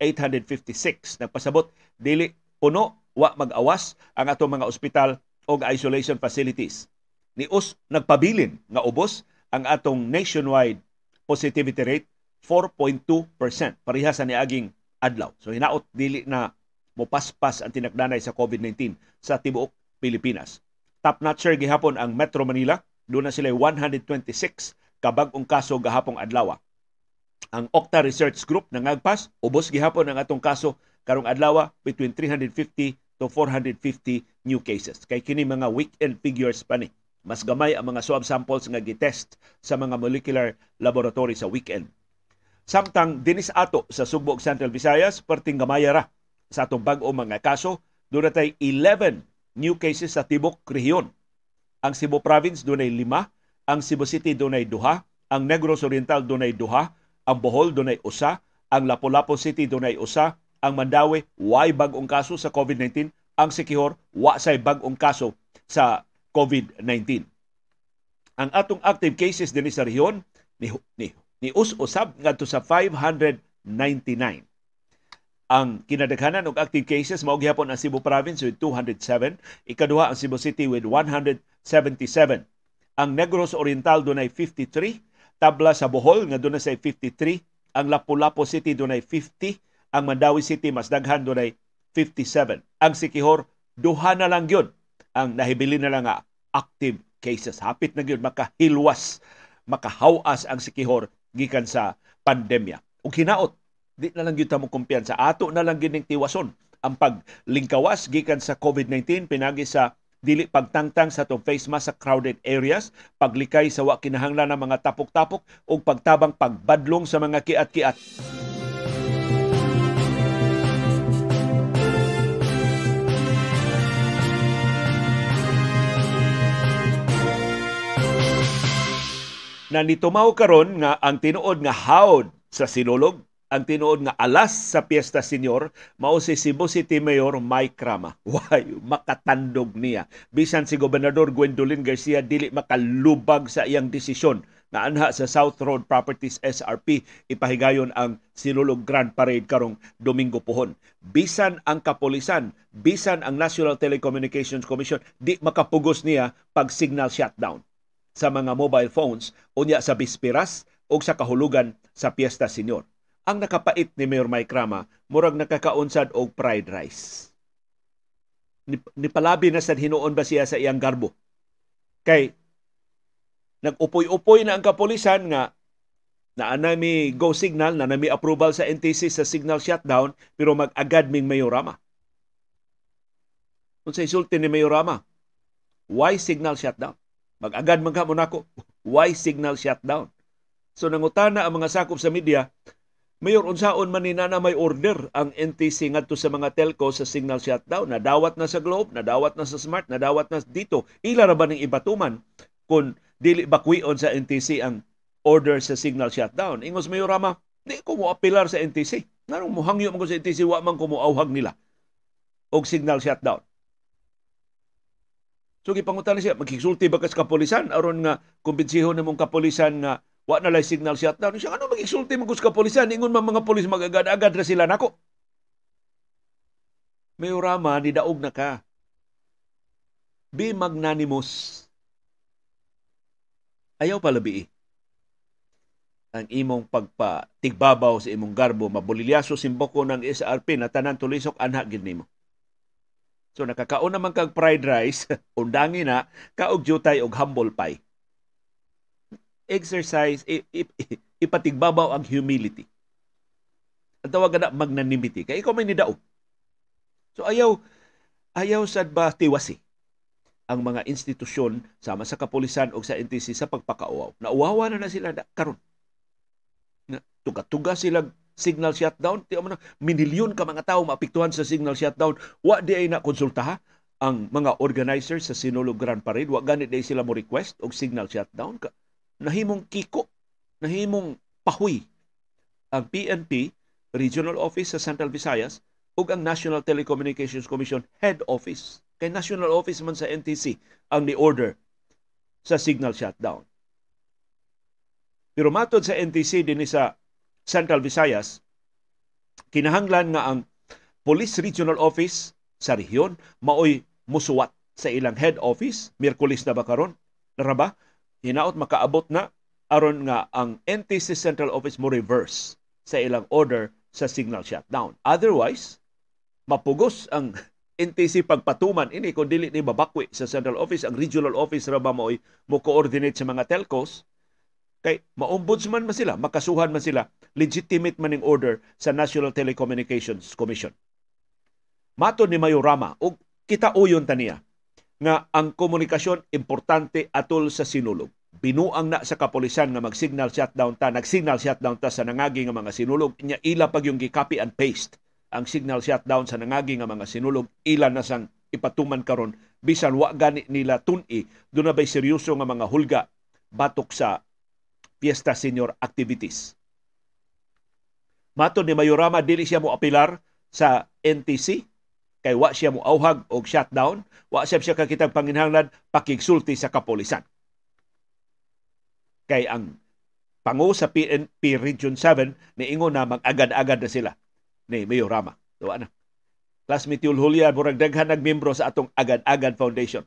A: 856. Nagpasabot, dili puno, wa mag-awas ang atong mga ospital o isolation facilities. Ni us nagpabilin nga ubos ang atong nationwide positivity rate 4.2%. Pareha sa niaging adlaw. So hinaot dili na mopaspas ang tinagdanay sa COVID-19 sa tibuok Pilipinas. Top notcher gihapon ang Metro Manila. Doon na sila 126 kabag-ong kaso gahapong adlaw ang Okta Research Group nangagpas ubos gihapon ang atong kaso karong adlaw between 350 to 450 new cases. Kay kini mga weekend figures pa ni. Mas gamay ang mga swab samples nga gitest sa mga molecular laboratory sa weekend. Samtang dinis ato sa Sugbog Central Visayas, perting gamaya ra sa atong bag-o mga kaso, doon tay 11 new cases sa tibok rehiyon. Ang Cebu Province doon ay 5, ang Cebu City doon ay 2, ang Negros Oriental doon ay 2, ang Bohol dunay usa, ang Lapu-Lapu City dunay usa, ang Mandawi way bag-ong kaso sa COVID-19, ang Sikihor wa say bag-ong kaso sa COVID-19. Ang atong active cases dinhi sa rehiyon ni, ni, ni us-usab ngadto sa 599. Ang kinadaghanan og active cases mao gihapon ang Cebu Province with 207, ikaduha ang Cebu City with 177. Ang Negros Oriental dunay 53, tabla sa Bohol nga dunay say 53, ang Lapu-Lapu City dunay 50, ang Mandawi City mas daghan dunay 57. Ang Sikihor duha na lang gyud ang nahibili na lang nga active cases. Hapit na gyud makahilwas, makahawas ang Sikihor gikan sa pandemya. Ug hinaot di na lang gyud ta mo kumpiyansa. Ato na lang gining tiwason ang paglingkawas gikan sa COVID-19 pinagi sa dili pagtangtang sa tong face mask sa crowded areas, paglikay sa wa kinahanglan ng mga tapok-tapok ug pagtabang pagbadlong sa mga kiat-kiat. Na nitumaw karon nga ang tinuod nga hawd sa sinulog ang tinuod nga alas sa Piesta Senior mao si Cebu City Mayor Mike Rama. [laughs] Why makatandog niya. Bisan si Gobernador Gwendolyn Garcia dili makalubag sa iyang desisyon na anha sa South Road Properties SRP ipahigayon ang Sinulog Grand Parade karong Domingo pohon. Bisan ang kapolisan, bisan ang National Telecommunications Commission di makapugos niya pag signal shutdown sa mga mobile phones unya sa bispiras o sa kahulugan sa Piesta Senior ang nakapait ni Mayor Mike Rama, murag nakakaunsad og fried rice. Nipalabi na sa hinuon ba siya sa iyang garbo. Kay nag-upoy-upoy na ang kapolisan nga na anami go signal, na nami approval sa NTC sa signal shutdown, pero mag-agad ming Mayor Rama. Kung sa isulti ni Mayor Rama, why signal shutdown? Mag-agad man ka nako, why signal shutdown? So nangutana ang mga sakop sa media, Mayor, unsaon man na may order ang NTC ngadto sa mga telco sa signal shutdown. Nadawat na sa Globe, nadawat na sa Smart, nadawat na dito. Ila ra ba ning ibatuman kung dili bakwion sa NTC ang order sa signal shutdown? Ingos Mayor Rama, di ko mo apilar sa NTC. Nanong muhangyo man ko sa NTC, wa man ko mo auhag nila og signal shutdown. So gipangutan siya, magkisulti ba ka sa kapolisan aron nga kumbensihon namong kapolisan nga Wa na lay signal shutdown. Siya ano mag-isulti mo ka polisan. Ingon man mga polis magagad-agad ra sila nako. May urama, ni daog na ka. Be magnanimous. Ayaw palabi eh. ang imong pagpatigbabaw sa imong garbo, mabulilyaso simboko ng SRP na tanan tulisok anha gid nimo. So nakakaon naman kag fried rice, [laughs] undangi na, kaog jutay og humble pie exercise, [laughs] ipatigbabaw ang humility. Ang tawag na magnanimity. Kaya ikaw may nidaog. So ayaw, ayaw sad ba tiwasi ang mga institusyon sama sa kapulisan o sa NTC sa pagpakauaw. Nauwawa na na sila da, karon. Na, tuga-tuga sila signal shutdown. Mo na, minilyon ka mga tao maapektuhan sa signal shutdown. Wa di ay na konsultaha ang mga organizers sa Sinulog Grand Parade. Wa ganit di sila mo request og signal shutdown. Nahimong kiko, nahimong pahuy ang PNP Regional Office sa Central Visayas ug ang National Telecommunications Commission Head Office. Kay National Office man sa NTC ang ni-order sa signal shutdown. Pero matod sa NTC din sa Central Visayas, kinahanglan nga ang Police Regional Office sa rehiyon maoy musuwat sa ilang head office Miyerkules na ba karon? Nara ba? Hinaot makaabot na aron nga ang NTC Central Office mo reverse sa ilang order sa signal shutdown. Otherwise, mapugos ang [laughs] NTC pagpatuman ini kung dili ni babakwi sa central office ang regional office ra ba mo mo coordinate sa mga telcos Kay maombudsman man sila, makasuhan man sila, legitimate man order sa National Telecommunications Commission. Mato ni Mayorama, og kita uyon taniya, nga ang komunikasyon importante atol sa sinulog. Binuang na sa kapolisan nga mag-signal shutdown ta, nag-signal shutdown ta sa nangagi nga mga sinulog, nya ila pag yung gi-copy and paste ang signal shutdown sa nangagi nga mga sinulog, ila na sang ipatuman karon bisan wa gani nila tun-i doon na bay seryoso nga mga hulga batok sa Fiesta Senior activities. Mato ni Mayorama dili siya mo apilar sa NTC kay wa siya mo auhag og shutdown, wa siya siya kakitang panginhanglan pakigsulti sa kapolisan. Kay ang pangu sa PNP Region 7 niingon na mag-agad-agad na sila ni Mayorama. Duwa na. Classmate Yul Julia, murag daghan nagmembro sa atong Agad-Agad Foundation.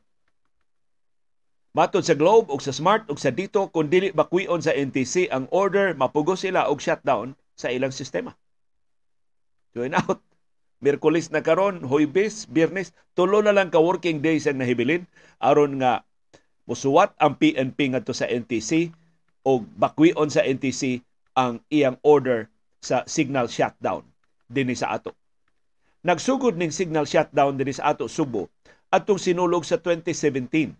A: Matod sa Globe ug sa Smart ug sa Dito kung dili bakwion sa NTC ang order mapugo sila og shutdown sa ilang sistema. Join out. Miyerkules na karon, Huwebes, Biyernes, tulo na lang ka working days ang nahibilin aron nga musuwat ang PNP ngadto sa NTC o bakwion sa NTC ang iyang order sa signal shutdown dinhi sa ato. Nagsugod ning signal shutdown dinhi sa ato Subo atong sinulog sa 2017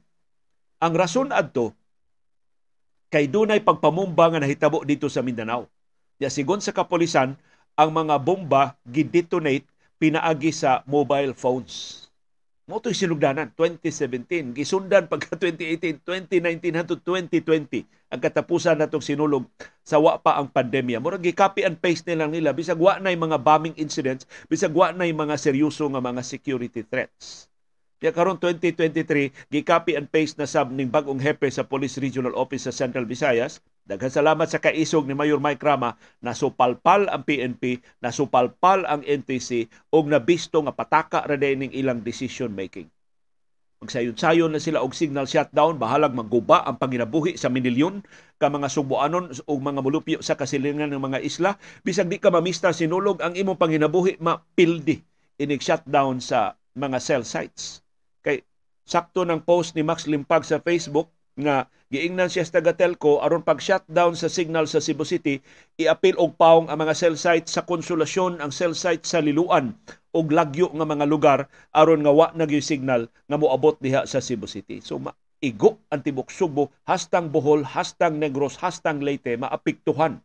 A: ang rason adto kay dunay pagpamumba nga nahitabo dito sa Mindanao. Ya sigon sa kapolisan, ang mga bomba gidetonate pinaagi sa mobile phones. Mo to'y sinugdanan 2017, gisundan pagka [laughs] 2018, 2019 hangtod 2020 ang katapusan natong sinulog sa wa pa ang pandemya. Murag gi-copy and paste nila nila bisag wa nay mga bombing incidents, bisag wa nay mga seryoso nga mga security threats. Kaya karon 2023, gi-copy and paste na sab ning bagong hepe sa Police Regional Office sa Central Visayas. Daghang salamat sa kaisog ni Mayor Mike Rama na supalpal ang PNP, na supalpal ang NTC ug nabisto nga pataka ra ilang decision making. Magsayon-sayon na sila og signal shutdown, bahalag magguba ang panginabuhi sa minilyon ka mga subuanon o mga mulupyo sa kasilingan ng mga isla. Bisag di ka mamista sinulog ang imong panginabuhi, mapildi inig shutdown sa mga cell sites sakto ng post ni Max Limpag sa Facebook nga giingnan siya sa taga-telco aron pag shutdown sa signal sa Cebu City iapil og paong ang mga cell site sa konsolasyon ang cell site sa Liluan og lagyo nga mga lugar aron nga wa nagyoy signal nga moabot diha sa Cebu City. So ma igo ang tibok Subo hastang Bohol hastang Negros hastang Leyte maapektuhan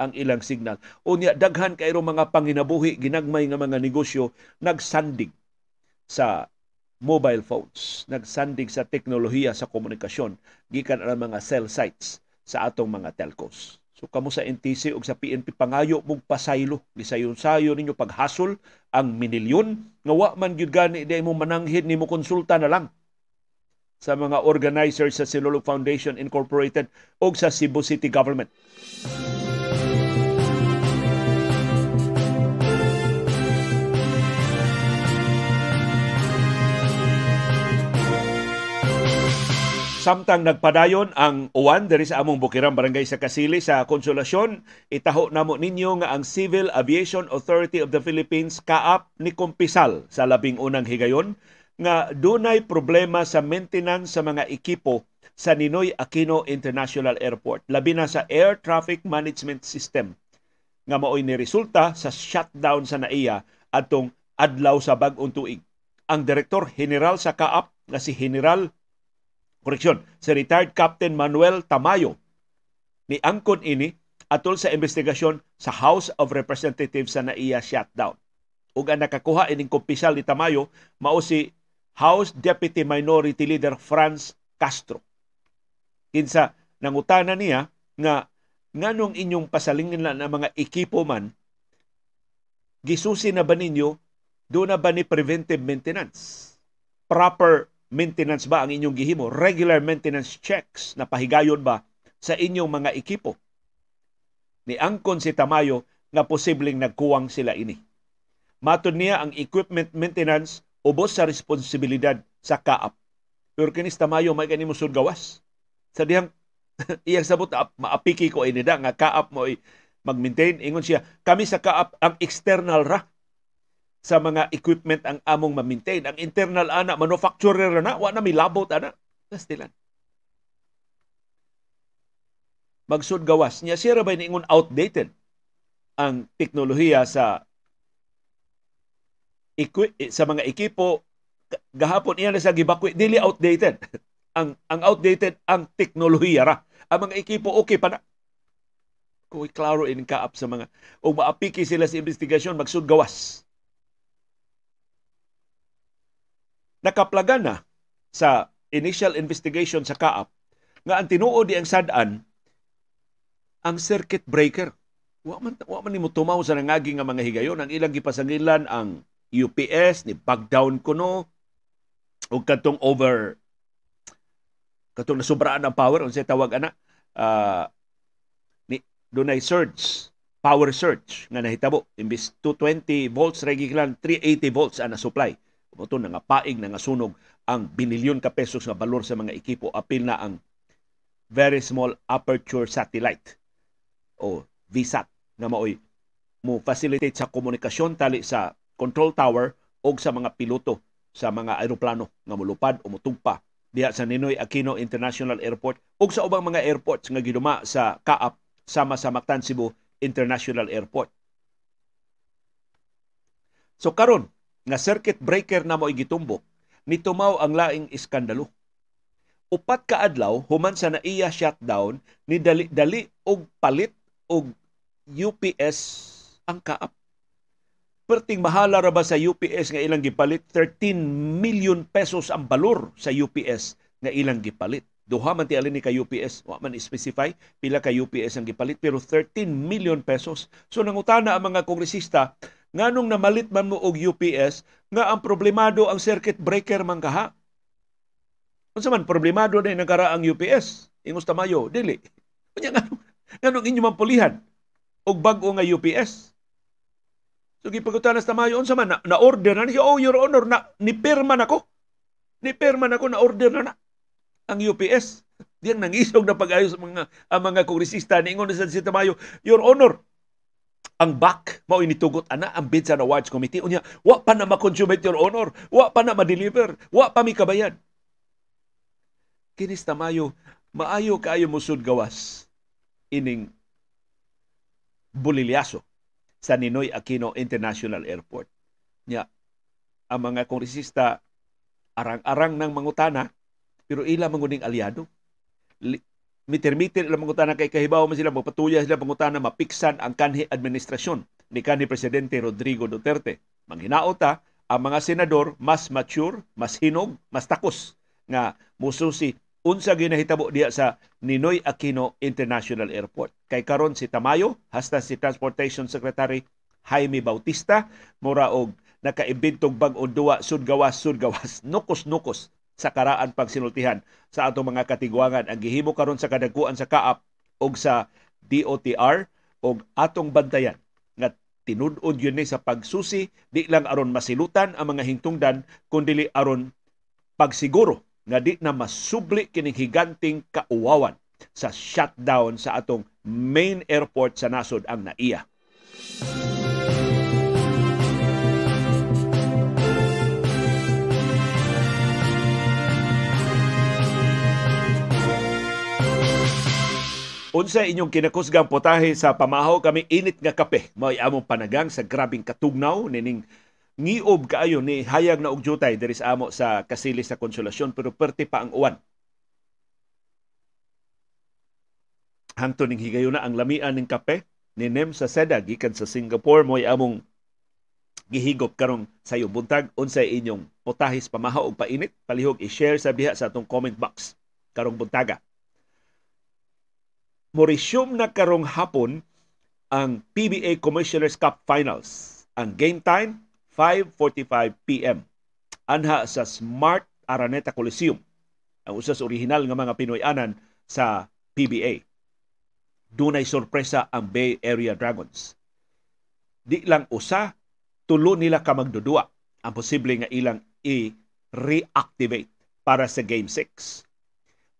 A: ang ilang signal. Unya daghan kayro mga panginabuhi ginagmay nga mga negosyo nagsandig sa mobile phones. Nagsandig sa teknolohiya sa komunikasyon gikan ang mga cell sites sa atong mga telcos. So kamo sa NTC ug sa PNP pangayo mong pasaylo gisayon-sayo ninyo paghasol ang minilyon nga wa man gyud gani di mo mananghid nimo konsulta na lang sa mga organizers sa Silulog Foundation Incorporated ug sa Cebu City Government. Samtang nagpadayon ang uwan diri sa among Bukirang Barangay sa Kasili sa Konsolasyon, itaho namo ninyo nga ang Civil Aviation Authority of the Philippines kaap ni kumpisal sa labing unang higayon nga dunay problema sa maintenance sa mga ekipo sa Ninoy Aquino International Airport labi na sa Air Traffic Management System nga maoy ni resulta sa shutdown sa NAIA atong adlaw sa bag-ong tuig. Ang direktor general sa kaap nga si General koreksyon, si retired Captain Manuel Tamayo ni angkon ini atol sa investigasyon sa House of Representatives sa naiya shutdown. Ug ang nakakuha ining kumpisal ni Tamayo mao si House Deputy Minority Leader Franz Castro. Kinsa nangutana niya nga nganong inyong pasalingin na mga ekipo man gisusi na ba ninyo do na ba ni preventive maintenance? Proper maintenance ba ang inyong gihimo? Regular maintenance checks na pahigayon ba sa inyong mga ekipo? Ni angkon si Tamayo nga posibleng nagkuwang sila ini. Matod niya ang equipment maintenance ubos sa responsibilidad sa kaap. Pero kinis Tamayo may kanimo gawas. Sa dihang [laughs] iyang sabot maapiki ko ini da nga kaap mo ay mag-maintain ingon siya kami sa kaap ang external ra sa mga equipment ang among ma-maintain ang internal ana manufacturer na wa na milabot ana stilan magsud gawas niya siya ra ba ingon outdated ang teknolohiya sa equi- sa mga ekipo gahapon iya sa gibakwi dili outdated [laughs] ang ang outdated ang teknolohiya ra. Ang mga ekipo okay pa na. Kung klaro in kaap sa mga o maapiki sila sa investigasyon magsud gawas. Nakaplagan na sa initial investigation sa kaap nga ang tinuod di ang sadan ang circuit breaker. Wa man wa man nimo tumaw sa nangagi nga mga higayon. Ang ilang gipasangilan ang UPS ni back down kuno ug katong over katong nasubraan ang power unsay tawag ana uh, ni dunay surge power surge nga nahitabo. Imbis 220 volts regular 380 volts ana supply Buto na nga paig na nga sunog ang binilyon ka pesos nga balor sa mga ekipo apil na ang very small aperture satellite o VSAT na maoy mo facilitate sa komunikasyon tali sa control tower o sa mga piloto sa mga aeroplano nga mulupad o mutugpa diha sa Ninoy Aquino International Airport ug sa ubang mga airports nga giduma sa Kaap sama sa Mactan Cebu International Airport. So karon nga circuit breaker na mo gitumbok nitumaw ang laing iskandalo. Upat ka adlaw human sa naiya shutdown ni dali, dali og palit og UPS ang Kaap. Perting mahala ra ba sa UPS nga ilang gipalit? 13 million pesos ang balor sa UPS nga ilang gipalit. Duha man ti alin ni ka UPS wa man specify pila ka UPS ang gipalit pero 13 million pesos. So nangutana ang mga kongresista nganong namalit man mo og UPS nga ang problemado ang circuit breaker man kaha unsa man problemado na nagara ang UPS ingos tamayo dili. [laughs] Unya nganong nganong inyo man pulihan og bag-o nga UPS So gipagutan sa tamayo unsa man na, na order na niya, oh your honor na ni pirma nako. Ni pirma nako na order na na ang UPS. [laughs] Diyan nangisog na pag-ayos mga ang mga kongresista. Niingon sa Tamayo, your honor, ang back mao initugot ana ang bid sa awards committee unya wa pa na ma-consummate your honor wa pa na ma-deliver wa pa mi kabayad kinis tamayo maayo kaayo musud gawas ining bulilyaso sa Ninoy Aquino International Airport. Nya, ang mga kongresista arang-arang ng mangutana pero ila manguning aliado. Miter-miter ila mangutana kay kahibaw man sila magpatuya sila mangutana mapiksan ang kanhi administrasyon ni kanhi presidente Rodrigo Duterte. Manghinaot ta ang mga senador mas mature, mas hinog, mas takos nga mususi unsa ginahitabo diya sa Ninoy Aquino International Airport. Kay karon si Tamayo hasta si Transportation Secretary Jaime Bautista mura og nakaimbintog bag-o duwa sudgawas sudgawas [laughs] nukos-nukos sa karaan pagsinultihan sa atong mga katigwangan ang gihimo karon sa kadagkuan sa kaap og sa DOTR og atong bantayan nga tinud-od yun ni sa pagsusi di lang aron masilutan ang mga hingtungdan kundi aron pagsiguro nga di na masubli kining higanting kauwawan sa shutdown sa atong main airport sa nasod ang naiya. Unsa inyong kinakusgang potahe sa pamahaw kami init nga kape. Mao among panagang sa grabing katugnaw nining ngiob kaayo ni hayag na og jutay diri sa amo sa kasili sa konsolasyon pero perti pa ang uwan. hangtod ning higayon na ang lamian ning kape ni Nem sa Seda gikan sa Singapore mo among gihigop karong sayo buntag unsay inyong potahis pamahaw og painit palihog i-share sa diha sa atong comment box karong buntaga mo resume na karong hapon ang PBA Commissioners Cup Finals. Ang game time 5:45 PM anha sa Smart Araneta Coliseum. Ang usas original nga mga Pinoy-anan sa PBA. Dunay sorpresa ang Bay Area Dragons. Di lang usa, tulo nila ka magdudua ang posible nga ilang i-reactivate para sa Game 6.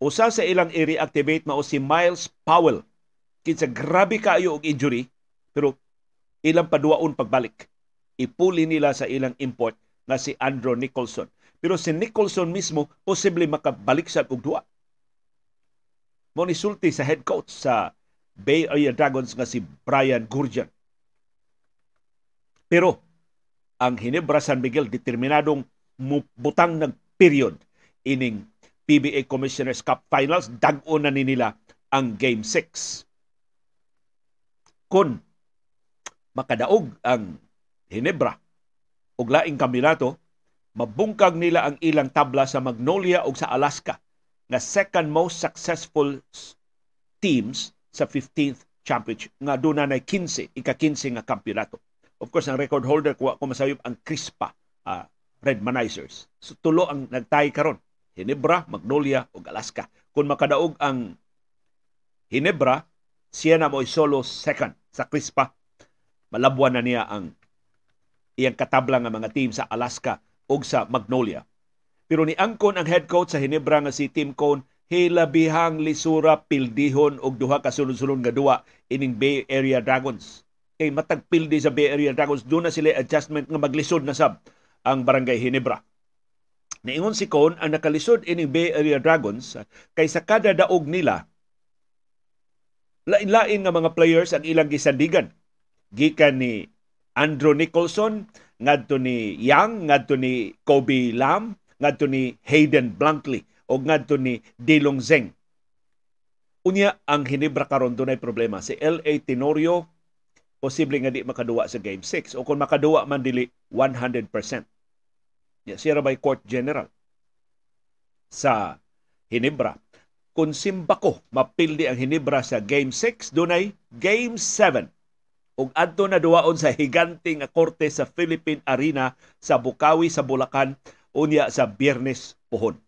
A: Usa sa ilang i-reactivate mao si Miles Powell. Kinsa grabe kaayo og injury pero ilang paduaon pagbalik. Ipuli nila sa ilang import nga si Andrew Nicholson. Pero si Nicholson mismo posible makabalik sa og duwa. Mo ni sulti sa head coach sa Bay Area Dragons nga si Brian Gurjan. Pero ang Hinebra San Miguel determinadong butang ng period ining PBA Commissioners Cup Finals, dag-o na ni nila ang Game 6. Kung makadaog ang Hinebra ug laing kampeonato, mabungkag nila ang ilang tabla sa Magnolia ug sa Alaska nga second most successful teams sa 15th championship nga duna na 15 ika-15 nga kampeonato. Of course, ang record holder kuha ko masayop ang Crispa uh, Red Manizers. So tulo ang nagtay karon Hinebra, Magnolia ug Alaska. Kung makadaog ang Hinebra, siya na mo'y solo second sa Crispa. Malabuan na niya ang iyang katabla nga mga team sa Alaska ug sa Magnolia. Pero ni Angkon ang head coach sa Hinebra nga si Tim Cone, hilabihang lisura pildihon og duha ka sunod-sunod nga duwa ining Bay Area Dragons. Kay matag pildi sa Bay Area Dragons, doon na sila adjustment nga maglisod na sab ang Barangay Hinebra. Niingon si Cone ang nakalisod ining Bay Area Dragons kaysa kada daog nila lain-lain nga mga players ang ilang gisandigan. Gikan ni Andrew Nicholson, ngadto ni Young, ngadto ni Kobe Lam, ngadto ni Hayden Blankley o ngadto ni Dilong Zeng. Unya ang Hinebra karon dunay problema si LA Tenorio posible nga di makaduwa sa game 6 o kung makaduwa man dili 100%. Ya, siya by Court General sa Hinebra. Kung simbako mapildi ang Hinebra sa Game 6, dunay Game 7 ug adto na duwaon sa higanting korte sa Philippine Arena sa Bukawi sa Bulacan unya sa Biyernes pohon.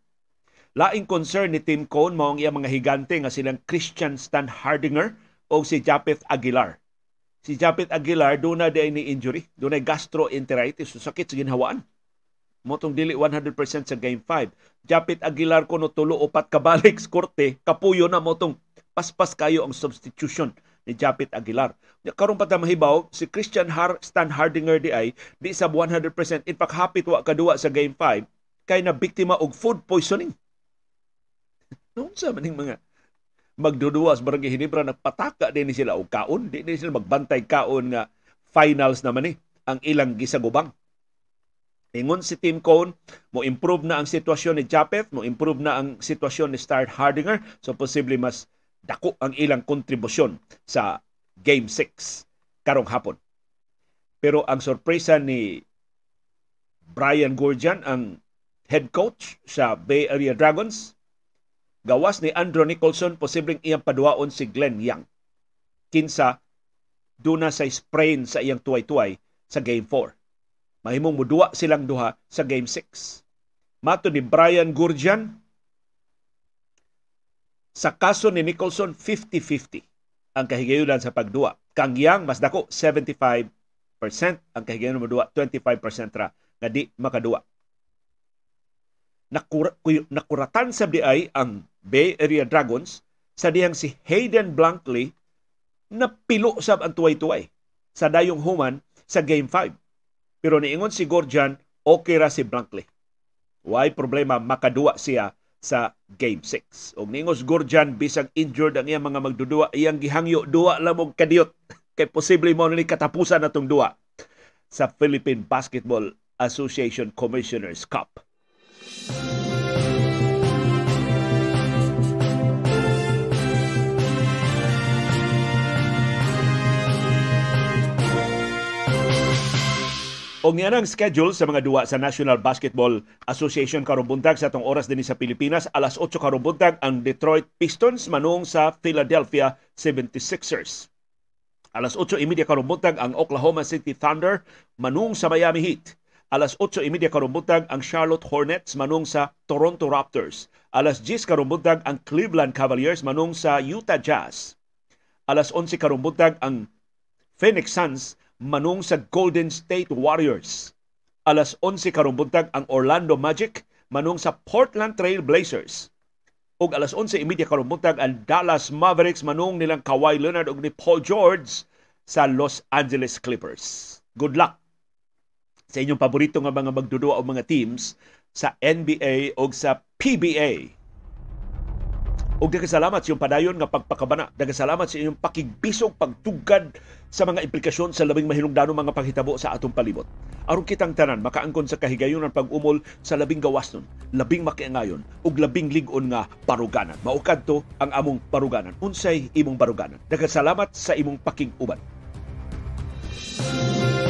A: Laing concern ni Tim Cone mao ang iyang mga higante nga silang Christian Stan Hardinger o si Japeth Aguilar. Si Japeth Aguilar doon na ni injury, na gastroenteritis, sakit sa ginhawaan motong dili 100% sa game 5. Japit Aguilar kuno tulo upat kabalik sa korte, kapuyo na motong paspas kayo ang substitution ni Japit Aguilar. Karon pa ta mahibaw si Christian Har Stan Hardinger di ay di sa 100% in fact hapit wa kadua sa game 5 kay na biktima og food poisoning. [laughs] Noon sa maning mga magduduwas barangay Hinebra nagpataka din sila og kaon, di ni sila magbantay kaon nga finals naman ni ang ilang gisagubang Ingon si Tim Cone, mo improve na ang sitwasyon ni Japeth, mo improve na ang sitwasyon ni Star Hardinger, so posible mas dako ang ilang kontribusyon sa Game 6 karong hapon. Pero ang sorpresa ni Brian Gurjan, ang head coach sa Bay Area Dragons, gawas ni Andrew Nicholson, posibleng iyang paduaon si Glenn Young. Kinsa, duna sa sprain sa iyang tuway-tuway sa Game 4 mahimong muduwa silang duha sa Game 6. Mato ni Brian Gurjan, sa kaso ni Nicholson, 50-50 ang kahigayunan sa pagduwa. Kang Yang, mas dako, 75% ang kahigayunan muduwa, 25% ra nga di makaduwa. Nakura, nakuratan sa ay ang Bay Area Dragons sa diyang si Hayden Blankley na pilo sab ang tuway-tuway sa dayong human sa Game 5 pero niingon si Gorjan, okay ra si Blankley. Why problema makaduwa siya sa Game 6. Og ningos Gorjan bisag injured ang iyang mga magdudua, iyang gihangyo duwa lamog kadiyot [laughs] kay posible mo ni katapusan natong duwa sa Philippine Basketball Association Commissioners Cup. O niyanang schedule sa mga duwa sa National Basketball Association karong buntag sa atong oras din sa Pilipinas alas 8 karong buntag ang Detroit Pistons manung sa Philadelphia 76ers. Alas 8:30 karong buntag ang Oklahoma City Thunder manung sa Miami Heat. Alas 8:30 karong buntag ang Charlotte Hornets manung sa Toronto Raptors. Alas 10 karong buntag ang Cleveland Cavaliers manung sa Utah Jazz. Alas 11 karong buntag ang Phoenix Suns manung sa Golden State Warriors. Alas 11 karong buntag ang Orlando Magic manung sa Portland Trail Blazers. Ug alas 11:30 karong buntag ang Dallas Mavericks manung nilang Kawhi Leonard ug ni Paul George sa Los Angeles Clippers. Good luck sa inyong paborito nga mga magdudua o mga teams sa NBA o sa PBA. Og salamat sa iyong padayon nga pagpakabana. salamat sa inyong pakigbisog pagtugad sa mga implikasyon sa labing mahilungdanong mga panghitabo sa atong palibot. Aron kitang tanan makaangkon sa kahigayon ng pag-umol sa labing gawas nun, labing makiangayon ug labing lig-on nga baruganan. Maukad to ang among baruganan. Unsay imong baruganan. salamat sa imong paking uban. Thank